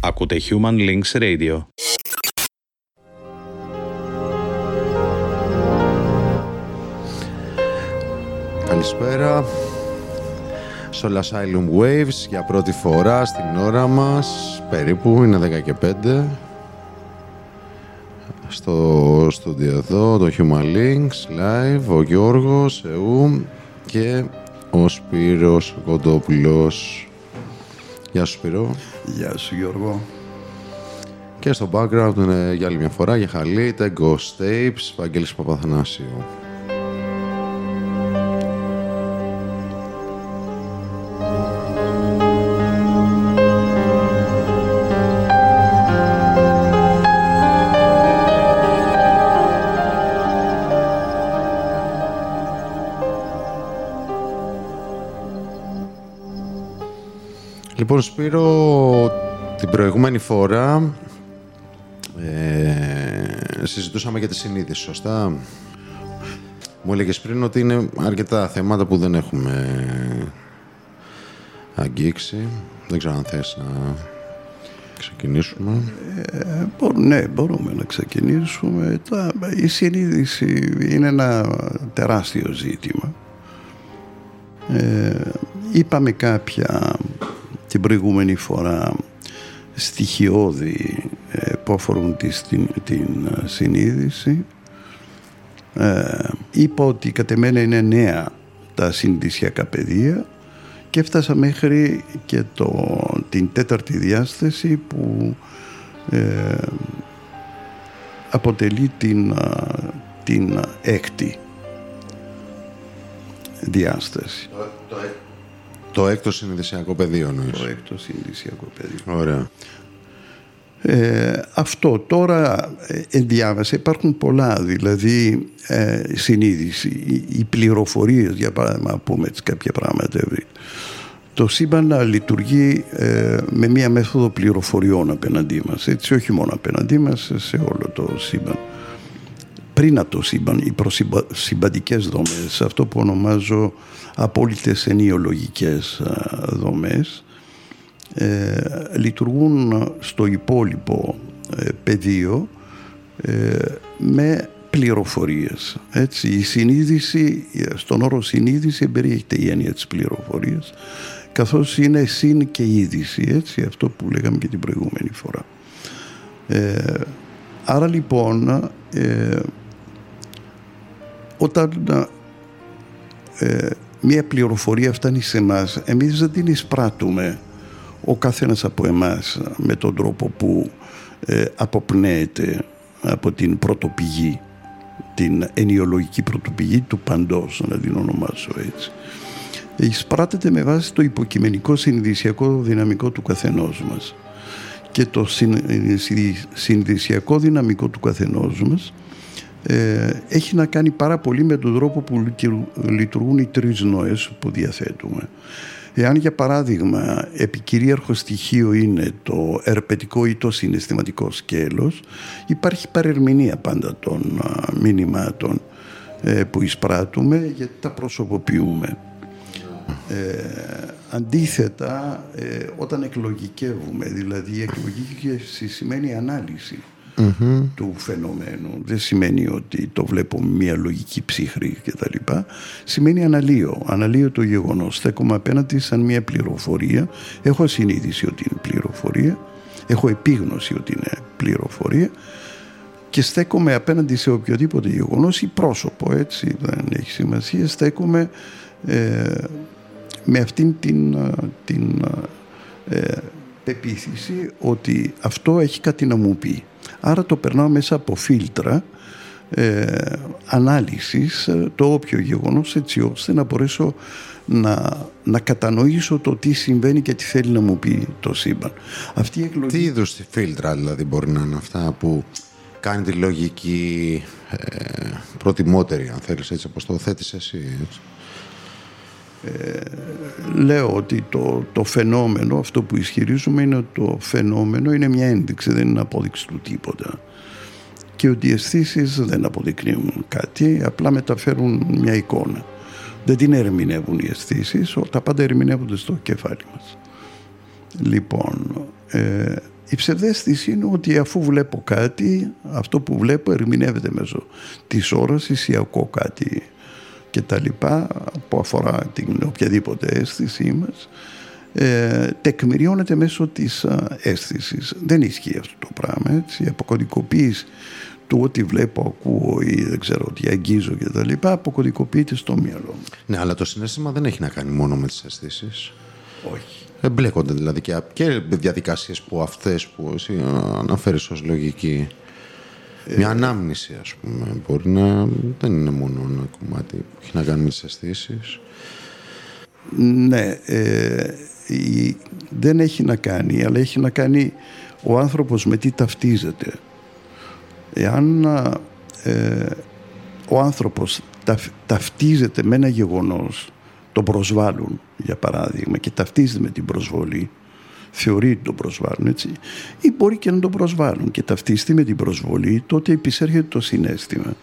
Ακούτε Human Links Radio. Καλησπέρα. Soul Asylum Waves για πρώτη φορά στην ώρα μας. Περίπου είναι 10 και 5. Στο στούντιο εδώ, το Human Links, live, ο Γιώργος, εού και ο Σπύρος Κοντόπουλος. Γεια σου Σπύρο. Γεια σου Γιώργο. Και στο background είναι για άλλη μια φορά για Χαλίτε, Ghost Tapes, Βαγγέλης Παπαθανάσιου. Λοιπόν, Σπύρο, την προηγούμενη φορά ε, συζητούσαμε για τη συνείδηση, σωστά; Μου έλεγες πριν ότι είναι αρκετά θέματα που δεν έχουμε αγγίξει. Δεν ξέρω αν θες να ξεκινήσουμε. Ε, ναι, μπορούμε να ξεκινήσουμε. η συνείδηση είναι ένα τεράστιο ζήτημα. Ε, είπαμε κάποια την προηγούμενη φορά στοιχειώδη ε, που αφορούν την, την ε, συνείδηση. Ε, είπα ότι κατ' εμένα είναι νέα τα συνειδησιακά πεδία και έφτασα μέχρι και το, την τέταρτη διάσταση που ε, αποτελεί την, την έκτη διάσταση. Το έκτος συνειδησιακό πεδίο εννοείς. Το έκτος συνειδησιακό πεδίο. Ωραία. Ε, αυτό τώρα ε, ενδιάβασα υπάρχουν πολλά δηλαδή ε, συνείδηση οι πληροφορίες για παράδειγμα πούμε έτσι κάποια πράγματα το σύμπαν λειτουργεί ε, με μία μέθοδο πληροφοριών απέναντί μας έτσι όχι μόνο απέναντί μας σε όλο το σύμπαν πριν από το σύμπαν οι προσυμπαντικές δομές αυτό που ονομάζω απόλυτες ενιολογικές δομές ε, λειτουργούν στο υπόλοιπο ε, πεδίο ε, με πληροφορίες. Έτσι, η συνείδηση, στον όρο συνείδηση περιέχεται η έννοια της πληροφορίας καθώς είναι συν και είδηση, έτσι, αυτό που λέγαμε και την προηγούμενη φορά. Ε, άρα λοιπόν, ε, όταν ε, μία πληροφορία φτάνει σε εμά, εμείς δεν την εισπράττουμε ο καθένας από εμάς με τον τρόπο που ε, αποπνέεται από την πρωτοπηγή την ενιολογική πρωτοπηγή του παντός να την ονομάσω έτσι εισπράττεται με βάση το υποκειμενικό συνειδησιακό δυναμικό του καθενός μας και το συνειδησιακό δυναμικό του καθενός μας ε, έχει να κάνει πάρα πολύ με τον τρόπο που λειτουργούν οι τρεις νόες που διαθέτουμε. Εάν για παράδειγμα επικυρίαρχο στοιχείο είναι το ερπετικό ή το συναισθηματικό σκέλος υπάρχει παρερμηνία πάντα των μηνυμάτων ε, που εισπράττουμε γιατί τα προσωποποιούμε. Ε, αντίθετα, ε, όταν εκλογικεύουμε, δηλαδή η εκλογική σημαίνει ανάλυση του φαινομένου. Δεν σημαίνει ότι το βλέπω μια λογική ψύχρη κτλ. Σημαίνει αναλύω. Αναλύω το γεγονός. Στέκομαι απέναντι σαν μια πληροφορία. Έχω συνείδηση ότι είναι πληροφορία. Έχω επίγνωση ότι είναι πληροφορία και στέκομαι απέναντι σε οποιοδήποτε γεγονός ή πρόσωπο, έτσι δεν έχει σημασία, στέκομαι ε, με αυτήν την, την ε, πεποίθηση ότι αυτό έχει κάτι να μου πει. Άρα το περνάω μέσα από φίλτρα ε, ανάλυσης ε, το όποιο γεγονός έτσι ώστε να μπορέσω να, να κατανοήσω το τι συμβαίνει και τι θέλει να μου πει το σύμπαν. Αυτή η εκλογή... Τι είδους φίλτρα δηλαδή μπορεί να είναι αυτά που κάνει τη λογική ε, προτιμότερη αν θέλεις έτσι όπως το θέτεις εσύ έτσι; Ε, λέω ότι το, το φαινόμενο, αυτό που ισχυρίζουμε είναι ότι το φαινόμενο είναι μια ένδειξη, δεν είναι απόδειξη του τίποτα. Και ότι οι αισθήσεις δεν αποδεικνύουν κάτι, απλά μεταφέρουν μια εικόνα. Δεν την ερμηνεύουν οι αισθήσεις, τα πάντα ερμηνεύονται στο κεφάλι μας. Λοιπόν, ε, η ψευδέστηση είναι ότι αφού βλέπω κάτι, αυτό που βλέπω ερμηνεύεται μέσω της όρασης ή ακούω κάτι και τα λοιπά που αφορά την οποιαδήποτε αίσθησή μας ε, τεκμηριώνεται μέσω της α, αίσθησης. Δεν ισχύει αυτό το πράγμα. Έτσι. Η αποκωδικοποίηση του ότι βλέπω, ακούω ή δεν ξέρω τι αγγίζω και τα λοιπά αποκωδικοποιείται στο μυαλό μου. Ναι, αλλά το συνέστημα δεν έχει να κάνει μόνο με τις αισθήσεις. Όχι. Εμπλέκονται δηλαδή και, και διαδικασίες που αυτές που εσύ αναφέρεις ως λογική. Μια ανάμνηση ας πούμε. Μπορεί να δεν είναι μόνο ένα κομμάτι που έχει να κάνει με τις αισθήσεις. Ναι, ε, η- δεν έχει να κάνει, αλλά έχει να κάνει ο άνθρωπος με τι ταυτίζεται. Εάν α, ε, ο άνθρωπος ταφ- ταυτίζεται με ένα γεγονός, τον προσβάλλουν για παράδειγμα και ταυτίζεται με την προσβολή, θεωρεί ότι τον προσβάλλουν έτσι, ή μπορεί και να τον προσβάλλουν και ταυτιστεί με την προσβολή, τότε επισέρχεται το συνέστημα.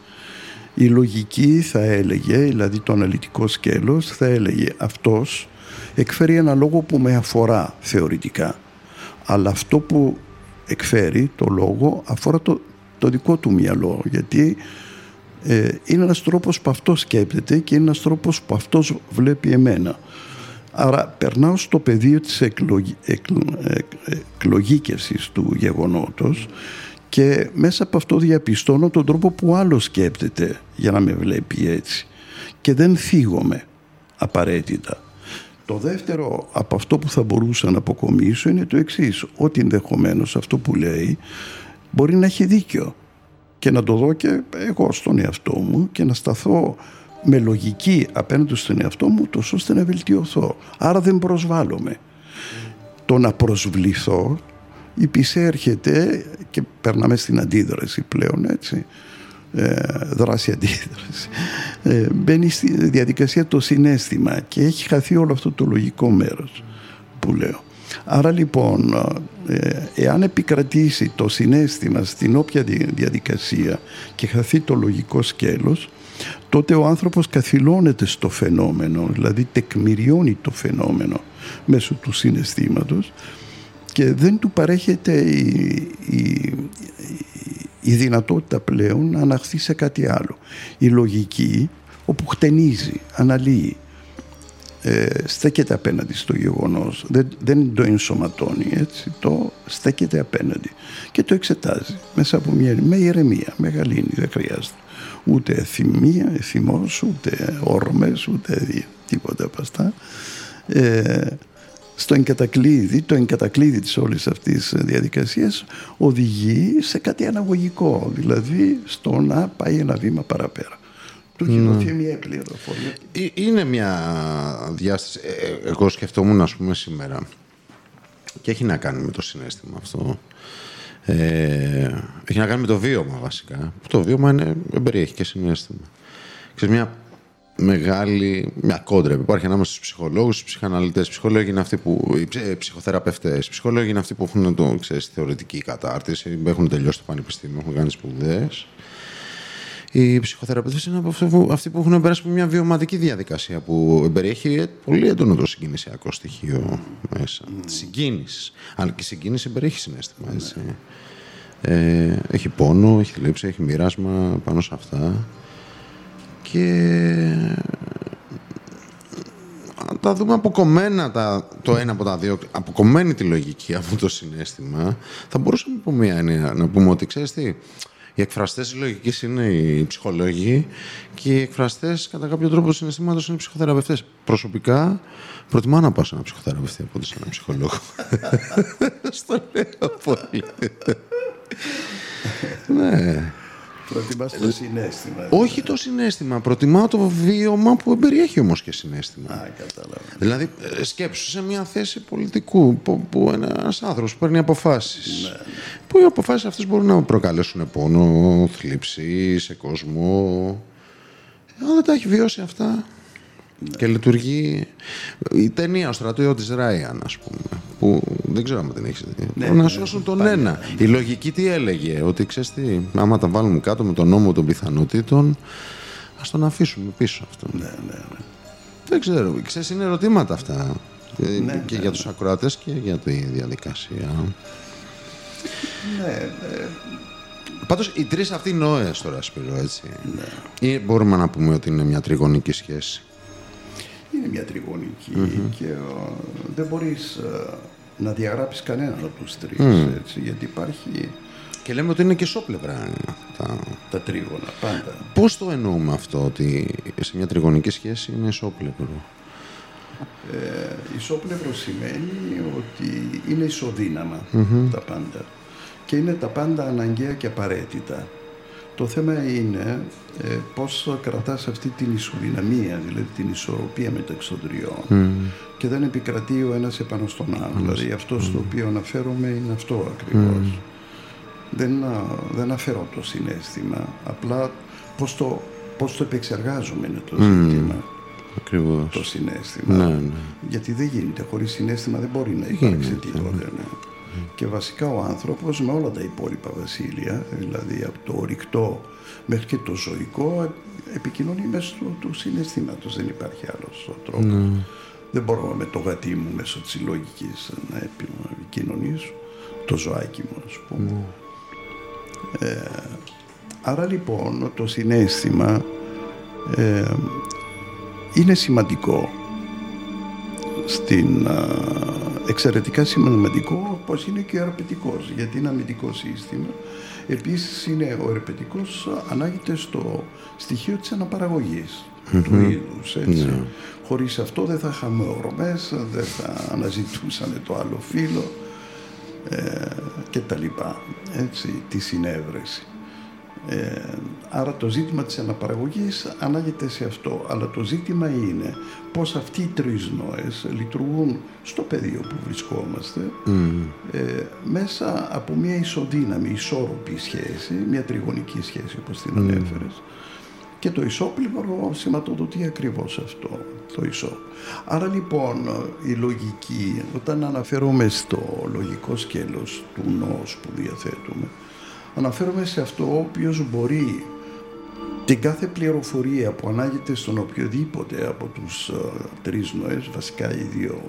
Η λογική θα έλεγε, δηλαδή το αναλυτικό σκέλος θα έλεγε αυτός εκφέρει ένα λόγο που με αφορά θεωρητικά. Αλλά αυτό που εκφέρει το λόγο αφορά το, το δικό του μυαλό γιατί ε, είναι ένας τρόπος που αυτός σκέπτεται και είναι ένας τρόπος που αυτός βλέπει εμένα. Άρα περνάω στο πεδίο της εκλογ, εκλ, εκ- εκλογήκευσης του γεγονότος και μέσα από αυτό διαπιστώνω τον τρόπο που άλλος σκέπτεται για να με βλέπει έτσι και δεν θίγομαι απαραίτητα. Το δεύτερο από αυτό που θα μπορούσα να αποκομίσω είναι το εξής, ότι ενδεχομένως αυτό που λέει μπορεί να έχει δίκιο και να το δω και εγώ στον εαυτό μου και να σταθώ με λογική απέναντι στον εαυτό μου τόσο ώστε να βελτιωθώ. Άρα δεν προσβάλλομαι. Το να προσβληθώ υπησέρχεται και περνάμε στην αντίδραση πλέον έτσι ε, δράση αντίδραση ε, μπαίνει στη διαδικασία το συνέστημα και έχει χαθεί όλο αυτό το λογικό μέρος που λέω άρα λοιπόν ε, εάν επικρατήσει το συνέστημα στην όποια δι- διαδικασία και χαθεί το λογικό σκέλος τότε ο άνθρωπος καθυλώνεται στο φαινόμενο δηλαδή τεκμηριώνει το φαινόμενο μέσω του συναισθήματος και δεν του παρέχεται η, η, η δυνατότητα πλέον να αναχθεί σε κάτι άλλο. Η λογική όπου χτενίζει, αναλύει, ε, στέκεται απέναντι στο γεγονός, δεν, δεν το ενσωματώνει έτσι, το στέκεται απέναντι και το εξετάζει μέσα από μια με ηρεμία, με γαλήνη, δεν χρειάζεται ούτε θυμία, θυμός, ούτε όρμες, ούτε δι- τίποτα από αυτά. Ε, στο εγκατακλείδι, το εγκατακλείδι της όλης αυτής της διαδικασίας οδηγεί σε κάτι αναγωγικό, δηλαδή στο να πάει ένα βήμα παραπέρα. Του έχει δοθεί μια πληροφορία. Ε, Είναι μια διάσταση. Ε, ε, Εγώ σκεφτόμουν, ας πούμε, σήμερα και έχει να κάνει με το συνέστημα αυτό. Ε, έχει να κάνει με το βίωμα, βασικά. Που το βίωμα είναι, περιέχει και συνέστημα. Ξέρεις, μια μεγάλη, μια κόντρα που υπάρχει ανάμεσα στους ψυχολόγους, στους ψυχαναλυτές. Οι ψυχολόγοι είναι αυτοί που, οι ψ- ε, ψυχοθεραπευτές. Οι ψυχολόγοι είναι αυτοί που έχουν το, ξέρεις, θεωρητική κατάρτιση, έχουν τελειώσει το πανεπιστήμιο, έχουν κάνει σπουδές. Οι ψυχοθεραπευτές είναι από αυτό που- αυτοί που έχουν περάσει από μια βιωματική διαδικασία που περιέχει πολύ έντονο το συγκινησιακό στοιχείο μέσα. Τη συγκίνησης. Αλλά και η συγκίνηση περιέχει συνέστημα. Έτσι. Ε, έχει πόνο, έχει θλίψη, έχει μοίρασμα πάνω σε αυτά. Και αν τα δούμε αποκομμένα τα, το ένα από τα δύο, αποκομμένη τη λογική από το συνέστημα, θα μπορούσαμε από μία έννοια να πούμε ότι ξέρεις τι, οι εκφραστές της λογικής είναι οι ψυχολόγοι και οι εκφραστές κατά κάποιο τρόπο του συναισθήματος είναι οι ψυχοθεραπευτές. Προσωπικά προτιμάω να πάω σε ένα ψυχοθεραπευτή από ότι σε ένα ψυχολόγο. Στο λέω πολύ. ναι. Προτιμάς το συνέστημα. Όχι το συνέστημα. Προτιμάω το βίωμα που περιέχει όμως και συνέστημα. Α, κατάλαβα. Δηλαδή, ε, σκέψου σε μια θέση πολιτικού που, που ένα άνθρωπος παίρνει αποφάσεις. Που οι αποφάσεις αυτές μπορούν να προκαλέσουν πόνο, θλίψη σε κόσμο. Αν δεν τα έχει βιώσει αυτά. Και λειτουργεί. Η ταινία Ο στρατιώτης Ράιαν, ας πούμε. Που δεν ξέρω αν την έχεις δει. Ναι, να ναι, σώσουν τον πάλι, ένα. Η λογική τι έλεγε, Ότι ξέρεις τι, άμα τα βάλουμε κάτω με τον νόμο των πιθανότητων, ας τον αφήσουμε πίσω αυτό. Ναι, ναι, ναι. Δεν ξέρω. Ξέρεις, είναι ερωτήματα αυτά. Ε, Ναι, και ναι, για τους ακροατές και για τη διαδικασία. Ναι, ε, Πάντως οι τρεις αυτοί νόες τώρα Σπύρο, έτσι. ναι. Ή μπορούμε να πούμε ότι είναι μια τριγωνική σχέση; Είναι μια τριγωνικη και ε, δεν μπορείς ε, να διαγράψεις κανέναν από τους τρεις, έτσι, γιατί υπάρχει Και λέμε ότι είναι και σόπλευρα. Τα... τα τρίγωνα πάντα. Πώς το εννοούμε αυτό ότι σε μια τριγωνική σχέση είναι ισόπλευρο. Ε, ισόπλευρο σημαίνει ότι είναι ισοδύναμα τα πάντα και είναι τα πάντα αναγκαία και απαραίτητα. Το θέμα είναι ε, πώς κρατάς αυτή την ισοδυναμία, δηλαδή την ισορροπία μεταξύ των τριών και δεν επικρατεί ο ένας επάνω στον άλλο. Δηλαδή αυτό στο οποίο αναφέρομαι είναι αυτό ακριβώς. Δεν, α, δεν αφαιρώ το συνέστημα, απλά πώς το, πώς το επεξεργάζομαι είναι το ζήτημα Ακριβώς. το συνέστημα. Ναι, ναι. Γιατί δεν γίνεται. Χωρίς συνέστημα δεν μπορεί να υπάρξει τίποτε. Ναι. Και βασικά ο άνθρωπος με όλα τα υπόλοιπα βασίλεια, δηλαδή από το ορυκτό μέχρι και το ζωικό, επικοινωνεί μέσω του, του συναισθήματος. Δεν υπάρχει άλλος ο τρόπος. Δεν μπορώ με το γατί μου μέσω της λογικής να επι- επικοινωνήσω. Το ζωάκι μου, ας πούμε. Ε, άρα λοιπόν το συνέστημα ε, είναι σημαντικό στην α, εξαιρετικά σημαντικό πως είναι και ο ερπετικός γιατί είναι αμυντικό σύστημα. Επίσης είναι ο ερπετικός ανάγεται στο στοιχείο της αναπαραγωγής. Του είδους έτσι. χωρίς αυτό δεν θα είχαμε ορμές δεν θα αναζητούσαμε το άλλο φύλλο ε, και τα λοιπά. Έτσι, τη συνέβρεση ε, άρα το ζήτημα της αναπαραγωγής ανάγεται σε αυτό. Αλλά το ζήτημα είναι πώς αυτοί οι τρεις νόες λειτουργούν στο πεδίο που βρισκόμαστε ε, μέσα από μια ισοδύναμη, ισόρροπη σχέση, μια τριγωνική σχέση όπως την ανέφερες. Και το ισόπλευρο σηματοδοτεί ακριβώς αυτό, το ισό. Άρα λοιπόν η λογική, όταν αναφέρομαι στο λογικό σκέλος του νόους που διαθέτουμε, αναφέρομαι σε αυτό ο οποίος μπορεί την κάθε πληροφορία που ανάγεται στον οποιοδήποτε από τους ε, τρεις νοές, βασικά οι δύο,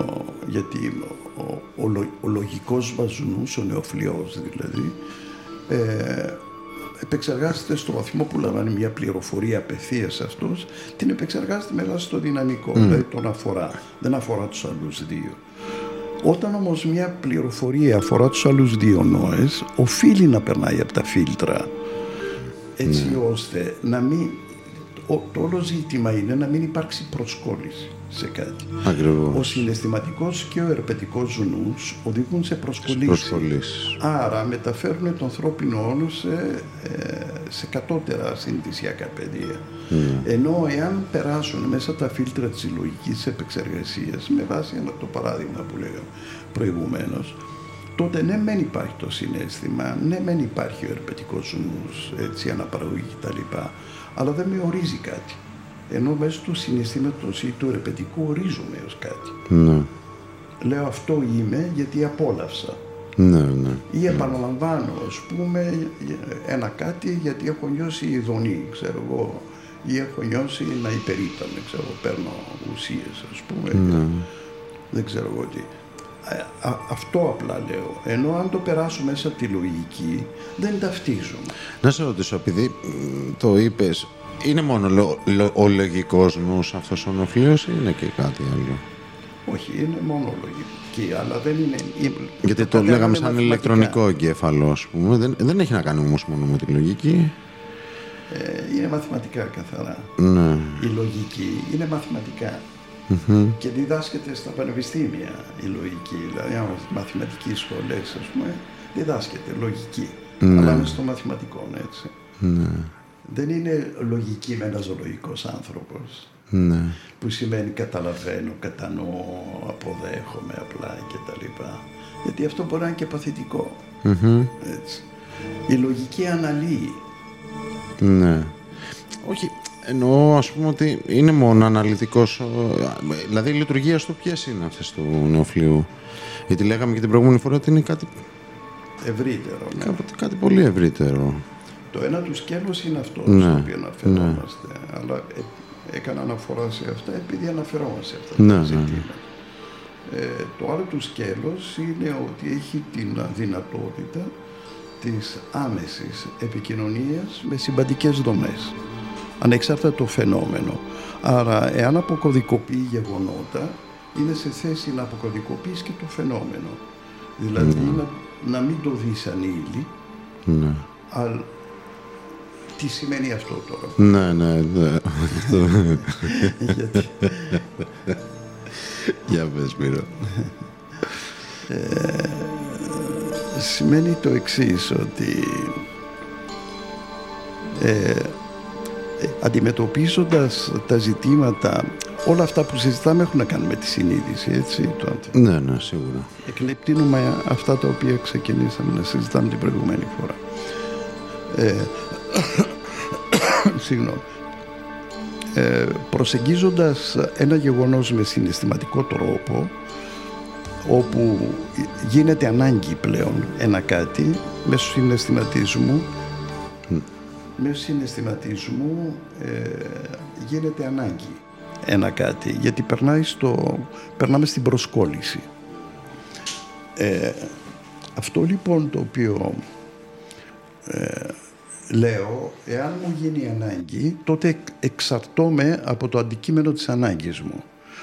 ο, γιατί ο, ο, λο- ο λογικός μας νους, ο νεοφλιός δηλαδή, ε, επεξεργάζεται στο βαθμό που λαμβάνει μια πληροφορία απευθείας αυτός, την επεξεργάζεται μέσα στο δυναμικό, δηλαδή τον αφορά, δεν αφορά τους άλλους δύο. Όταν όμως μια πληροφορία αφορά τους άλλους δύο νόες, οφείλει να περνάει από τα φίλτρα, έτσι ώστε να μην... ο- το όλο ζήτημα είναι να μην υπάρξει προσκόλληση σε κάτι. Ακριβώς. Ο συναισθηματικός και ο ερπετικός νους οδηγούν σε προσκολήσεις. Προσχολήσεις. Άρα μεταφέρουν τον ανθρώπινο όλο σε, ε, σε κατώτερα συνηθισιακά πεδία. Ενώ εάν περάσουν μέσα τα φίλτρα της συλλογικής επεξεργασίας, με βάση ένα, το παράδειγμα που λέγαμε προηγουμένως, τότε ναι μεν υπάρχει το συνέστημα, ναι μεν υπάρχει ο ερπετικός νους, έτσι, αναπαραγωγή κτλ. Αλλά δεν με ορίζει κάτι. Ενώ μέσα του συναισθήματος ή του ερπετικού ορίζομαι ως κάτι. Ναι. Λέω αυτό είμαι γιατί απόλαυσα. Ναι, ναι. Ή επαναλαμβάνω, ας πούμε, ένα κάτι γιατί έχω νιώσει ειδονή, ξέρω εγώ, ή έχω νιώσει να υπερήπαμε, ξέρω εγώ, παίρνω ουσίες, ας πούμε, δεν ξέρω εγώ τι. Ε, α- αυτό απλά λέω. Ενώ αν το περάσω μέσα από τη λογική, δεν ταυτίζομαι. Να σε ρωτήσω, επειδή μ, το είπες, είναι μόνο λο- λο- ο λογικός νους αυτός ο νοφλίος ή είναι και κάτι άλλο; Όχι, είναι μόνο λογική, αλλά δεν είναι... Γιατί το πάντα λέγαμε είναι σαν μαθηματικά. ηλεκτρονικό εγκέφαλο, ας πούμε. Δεν, δεν έχει να κάνει όμως μόνο με τη λογική. Ε, είναι μαθηματικά καθαρά. Ναι. Η λογική είναι μαθηματικά. Και διδάσκεται στα πανεπιστήμια η λογική. Δηλαδή, άμα στις μαθηματικές σχολές, ας πούμε, διδάσκεται λογική. Αλλά είναι στο μαθηματικό, έτσι. Δεν είναι λογική με ένας ζωολογικός άνθρωπος. Ναι. Που σημαίνει καταλαβαίνω, κατανοώ, αποδέχομαι απλά κτλ. Γιατί αυτό μπορεί να είναι και παθητικό. Έτσι. Η λογική αναλύει. Ναι. Όχι, εννοώ ας πούμε ότι είναι μόνο αναλυτικός, ο- δηλαδή η λειτουργία του ποιες είναι αυτές του νεοφλίου. Γιατί λέγαμε και την προηγούμενη φορά ότι είναι κάτι, Ευρύτερο. Ναι. κάτι, κάτι πολύ ευρύτερο. Το ένα του σκέλος είναι αυτό Ναι, στο οποίο αναφερόμαστε. Αλλά ε, έκανα αναφορά σε αυτά επειδή αναφερόμαστε σε αυτά Ναι, τα ναι, ναι. ζητήματα. Ε, το άλλο του σκέλος είναι ότι έχει την δυνατότητα της άμεσης επικοινωνίας με συμπαντικές δομές, ανεξάρτητα το φαινόμενο. Άρα, εάν αποκωδικοποιεί γεγονότα, είναι σε θέση να αποκωδικοποιήσει και το φαινόμενο. Δηλαδή, να, να μην το δεις σαν ύλη, Ναι. αλλά τι σημαίνει αυτό τώρα; Ναι, ναι, ναι. Αυτό. Γιατί; Για πες, Σπύρο. σημαίνει το εξής ότι ε, ε, αντιμετωπίζοντας τα ζητήματα όλα αυτά που συζητάμε έχουν να κάνουν με τη συνείδηση έτσι τότε. Ναι, ναι, σίγουρα. Εκλεπτύνουμε αυτά τα οποία ξεκινήσαμε να συζητάμε την προηγούμενη φορά. Ε, συγγνώμη. Ε, προσεγγίζοντας ένα γεγονός με συναισθηματικό τρόπο όπου γίνεται ανάγκη πλέον ένα κάτι μέσω συναισθηματισμού μέσω συναισθηματισμού ε, γίνεται ανάγκη ένα κάτι γιατί περνάει στο, περνάμε στην προσκόλληση ε, αυτό λοιπόν το οποίο ε, λέω εάν μου γίνει ανάγκη τότε εκ- εξαρτώμαι από το αντικείμενο της ανάγκης μου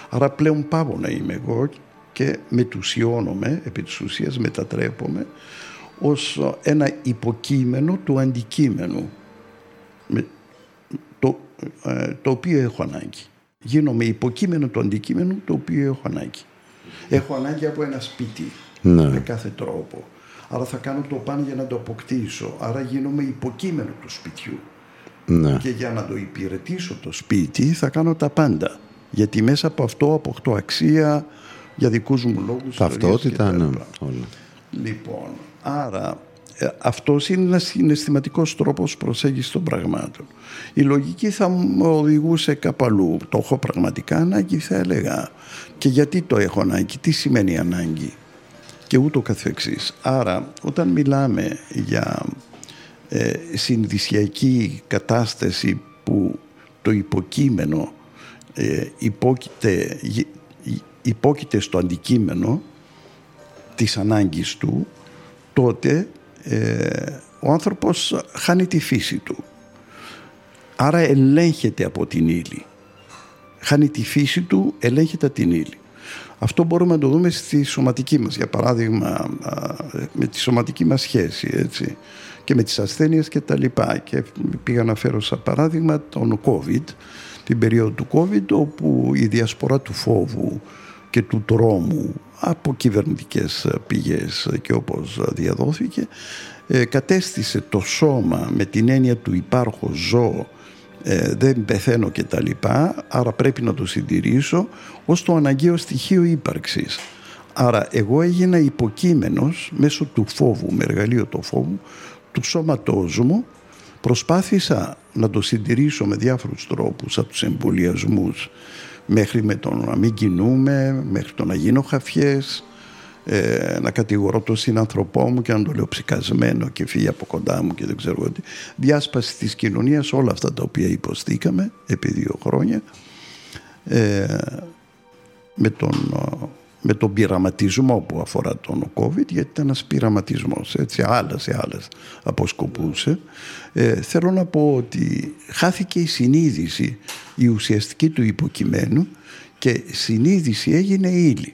άρα πλέον πάω να είμαι εγώ και μετουσιώνομαι επί της ουσίας μετατρέπομαι ως ένα υποκείμενο του αντικείμενου με- το, ε, το οποίο έχω ανάγκη. Γίνομαι υποκείμενο του αντικείμενου το οποίο έχω ανάγκη. Έχω ανάγκη από ένα σπίτι Ναι. με κάθε τρόπο. Άρα θα κάνω το παν για να το αποκτήσω. Άρα γίνομαι υποκείμενο του σπιτιού. Ναι. Και για να το υπηρετήσω το σπίτι θα κάνω τα πάντα. Γιατί μέσα από αυτό αποκτώ αξία για δικούς μου λόγους. ιστορίες Ταυτότητα, κτλ. ναι. Όλα. Λοιπόν, άρα ε, αυτός είναι ένας συναισθηματικός τρόπος προσέγγισης των πραγμάτων. Η λογική θα μου οδηγούσε κάπου αλλού. Το έχω πραγματικά ανάγκη, θα έλεγα. Και γιατί το έχω ανάγκη, τι σημαίνει ανάγκη; Και ούτω καθεξής. Άρα, όταν μιλάμε για ε, συνδυσιακή κατάσταση που το υποκείμενο ε, υπόκειται, γι- υπόκειται στο αντικείμενο της ανάγκης του, τότε ε, ο άνθρωπος χάνει τη φύση του. Άρα ελέγχεται από την ύλη. Χάνει τη φύση του, ελέγχεται από την ύλη. Αυτό μπορούμε να το δούμε στη σωματική μας, για παράδειγμα, α, με τη σωματική μας σχέση, έτσι, και με τις ασθένειες και τα λοιπά. Και πήγα να φέρω σαν παράδειγμα τον COVID, την περίοδο του COVID, όπου η διασπορά του φόβου και του τρόμου από κυβερνητικές πηγές και όπως διαδόθηκε, ε, κατέστησε το σώμα με την έννοια του υπάρχω ζώο ε, δεν πεθαίνω και τα λοιπά, άρα πρέπει να το συντηρήσω ως το αναγκαίο στοιχείο ύπαρξης. Άρα εγώ έγινα υποκείμενος μέσω του φόβου, με εργαλείο το φόβου, του σώματός μου, προσπάθησα να το συντηρήσω με διάφορους τρόπους από τους εμβολιασμούς μέχρι με το να μην κινούμε, μέχρι το να γίνω χαφιές, ε, να κατηγορώ τον συνάνθρωπό μου και να το λέω ψυκασμένο και φύγει από κοντά μου και δεν ξέρω τι. Διάσπαση της κοινωνίας, όλα αυτά τα οποία υποστήκαμε επί δύο χρόνια ε, με, τον, με τον πειραματισμό που αφορά τον COVID γιατί ήταν ένας πειραματισμός έτσι άλλασε άλλες αποσκοπούσε ε, θέλω να πω ότι χάθηκε η συνείδηση η ουσιαστική του υποκειμένου και συνείδηση έγινε ύλη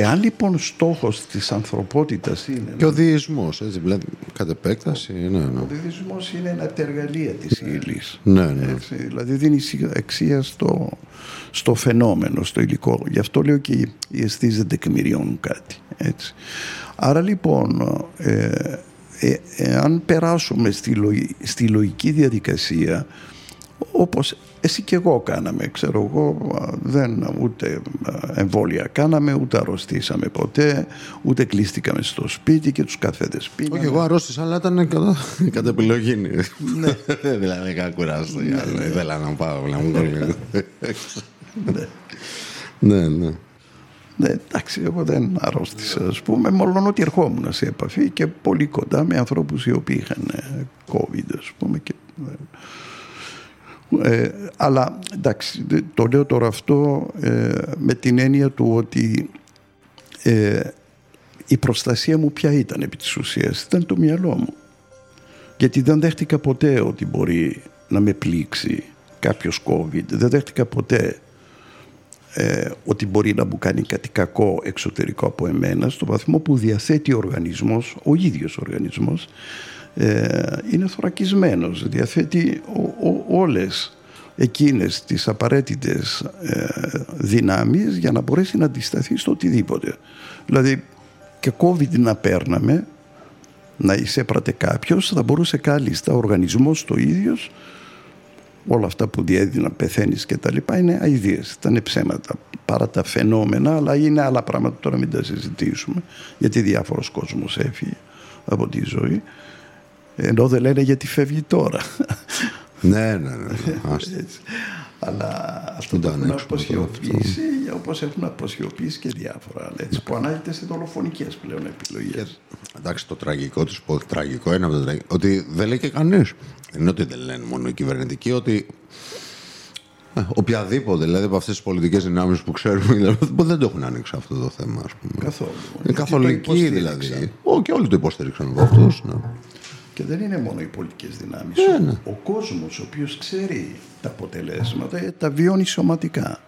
Εάν λοιπόν στόχος της ανθρωπότητας είναι... Και ο διεισμός, έτσι, δηλαδή, κατ' επέκταση, ναι, ναι. Ο διδυσμός είναι ένα από τα εργαλεία της ύλης. Ναι, ναι. Έτσι, δηλαδή δίνει αξία στο, στο φαινόμενο, στο υλικό. Γι' αυτό λέω και οι αισθήσεις δεν τεκμηριώνουν κάτι. Έτσι. Άρα λοιπόν, ε, ε, εάν περάσουμε στη, λογι- στη λογική διαδικασία, όπως εσύ και εγώ κάναμε, ξέρω εγώ, α, δεν ούτε α, εμβόλια κάναμε, ούτε αρρωστήσαμε ποτέ, ούτε κλείστηκαμε στο σπίτι και τους καφέδες πήγαμε. Όχι, εγώ αρρώστησα, αλλά ήταν κατά, κατά επιλογή. Ναι. δηλαδή, είχα κουράσει. Ναι, Ήθελα να πάω, να μου κολλήσει. Ναι, ναι. Ναι, εντάξει, εγώ δεν αρρώστησα, ας πούμε, μόνο ότι ερχόμουν σε επαφή και πολύ κοντά με ανθρώπους οι οποίοι είχαν ε, COVID, ας πούμε. Και, ε, Ε, αλλά εντάξει, το λέω τώρα αυτό ε, με την έννοια του ότι ε, η προστασία μου ποια ήταν επί της ουσίας, ήταν το μυαλό μου. Γιατί δεν δέχτηκα ποτέ ότι μπορεί να με πλήξει κάποιος COVID. Δεν δέχτηκα ποτέ ε, ότι μπορεί να μου κάνει κάτι κακό εξωτερικό από εμένα στο βαθμό που διαθέτει ο οργανισμός, ο ίδιος ο οργανισμός ε, είναι θωρακισμένος, διαθέτει ο, ο, όλες εκείνες τις απαραίτητες ε, δυνάμεις για να μπορέσει να αντισταθεί στο οτιδήποτε. Δηλαδή και COVID να παίρναμε, να εισέπρατε κάποιος, θα μπορούσε κάλλιστα ο οργανισμός το ίδιος όλα αυτά που διέδινα, πεθαίνεις και τα λοιπά είναι αηδίες, ήταν ψέματα παρά τα φαινόμενα αλλά είναι άλλα πράγματα τώρα μην τα συζητήσουμε γιατί διάφορος κόσμος έφυγε από τη ζωή ενώ δεν λένε γιατί φεύγει τώρα ναι, ναι, ναι. ναι. Αλλά αυτό το έχουν αποσιωπήσει όπως έχουν αποσιωπήσει και διάφορα έτσι, που ανάγεται σε δολοφονικές πλέον επιλογές. Εντάξει, το τραγικό του, το τραγικό είναι από το τραγικό, ότι δεν λέει και κανείς. Δεν είναι ότι δεν λένε μόνο οι κυβερνητικοί, ότι ε, οποιαδήποτε δηλαδή από αυτές τις πολιτικές δυνάμεις που ξέρουμε δηλαδή, δεν το έχουν ανοίξει αυτό το θέμα. Ας πούμε. Καθόλου. Είναι καθολική δηλαδή. Ο, και όλοι το υποστήριξαν από αυτούς. Ναι. Και δεν είναι μόνο οι πολιτικές δυνάμεις. Ναι, ναι. Ο κόσμος ο οποίος ξέρει τα αποτελέσματα ε, τα βιώνει σωματικά.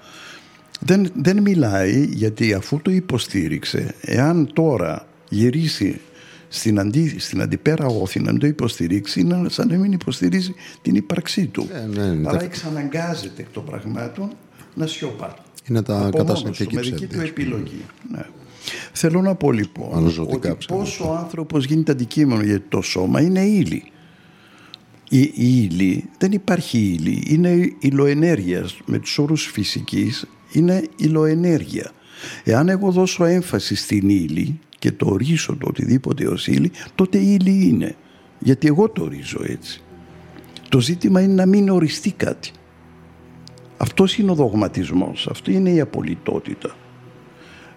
Δεν, δεν μιλάει γιατί αφού το υποστήριξε, εάν τώρα γυρίσει στην, αντί, στην αντιπέρα όθη να το υποστηρίξει, είναι σαν να μην υποστηρίζει την ύπαρξή του. Ναι, ναι, Άρα εξαναγκάζεται εκ των πραγμάτων να σιωπά. Είναι τα καταστατική με δική του επιλογή. Ναι. Θέλω να πω λοιπόν ότι πόσο ο άνθρωπος γίνεται αντικείμενο γιατί το σώμα είναι ύλη. Η, η ύλη, δεν υπάρχει ύλη, είναι υλοενέργειας. Με τους όρους φυσικής είναι υλοενέργεια. Εάν εγώ δώσω έμφαση στην ύλη και το ορίσω το οτιδήποτε ως ύλη, τότε ύλη είναι. Γιατί εγώ το ορίζω έτσι. Το ζήτημα είναι να μην οριστεί κάτι. Αυτός είναι ο δογματισμός, αυτή είναι η απολυτότητα.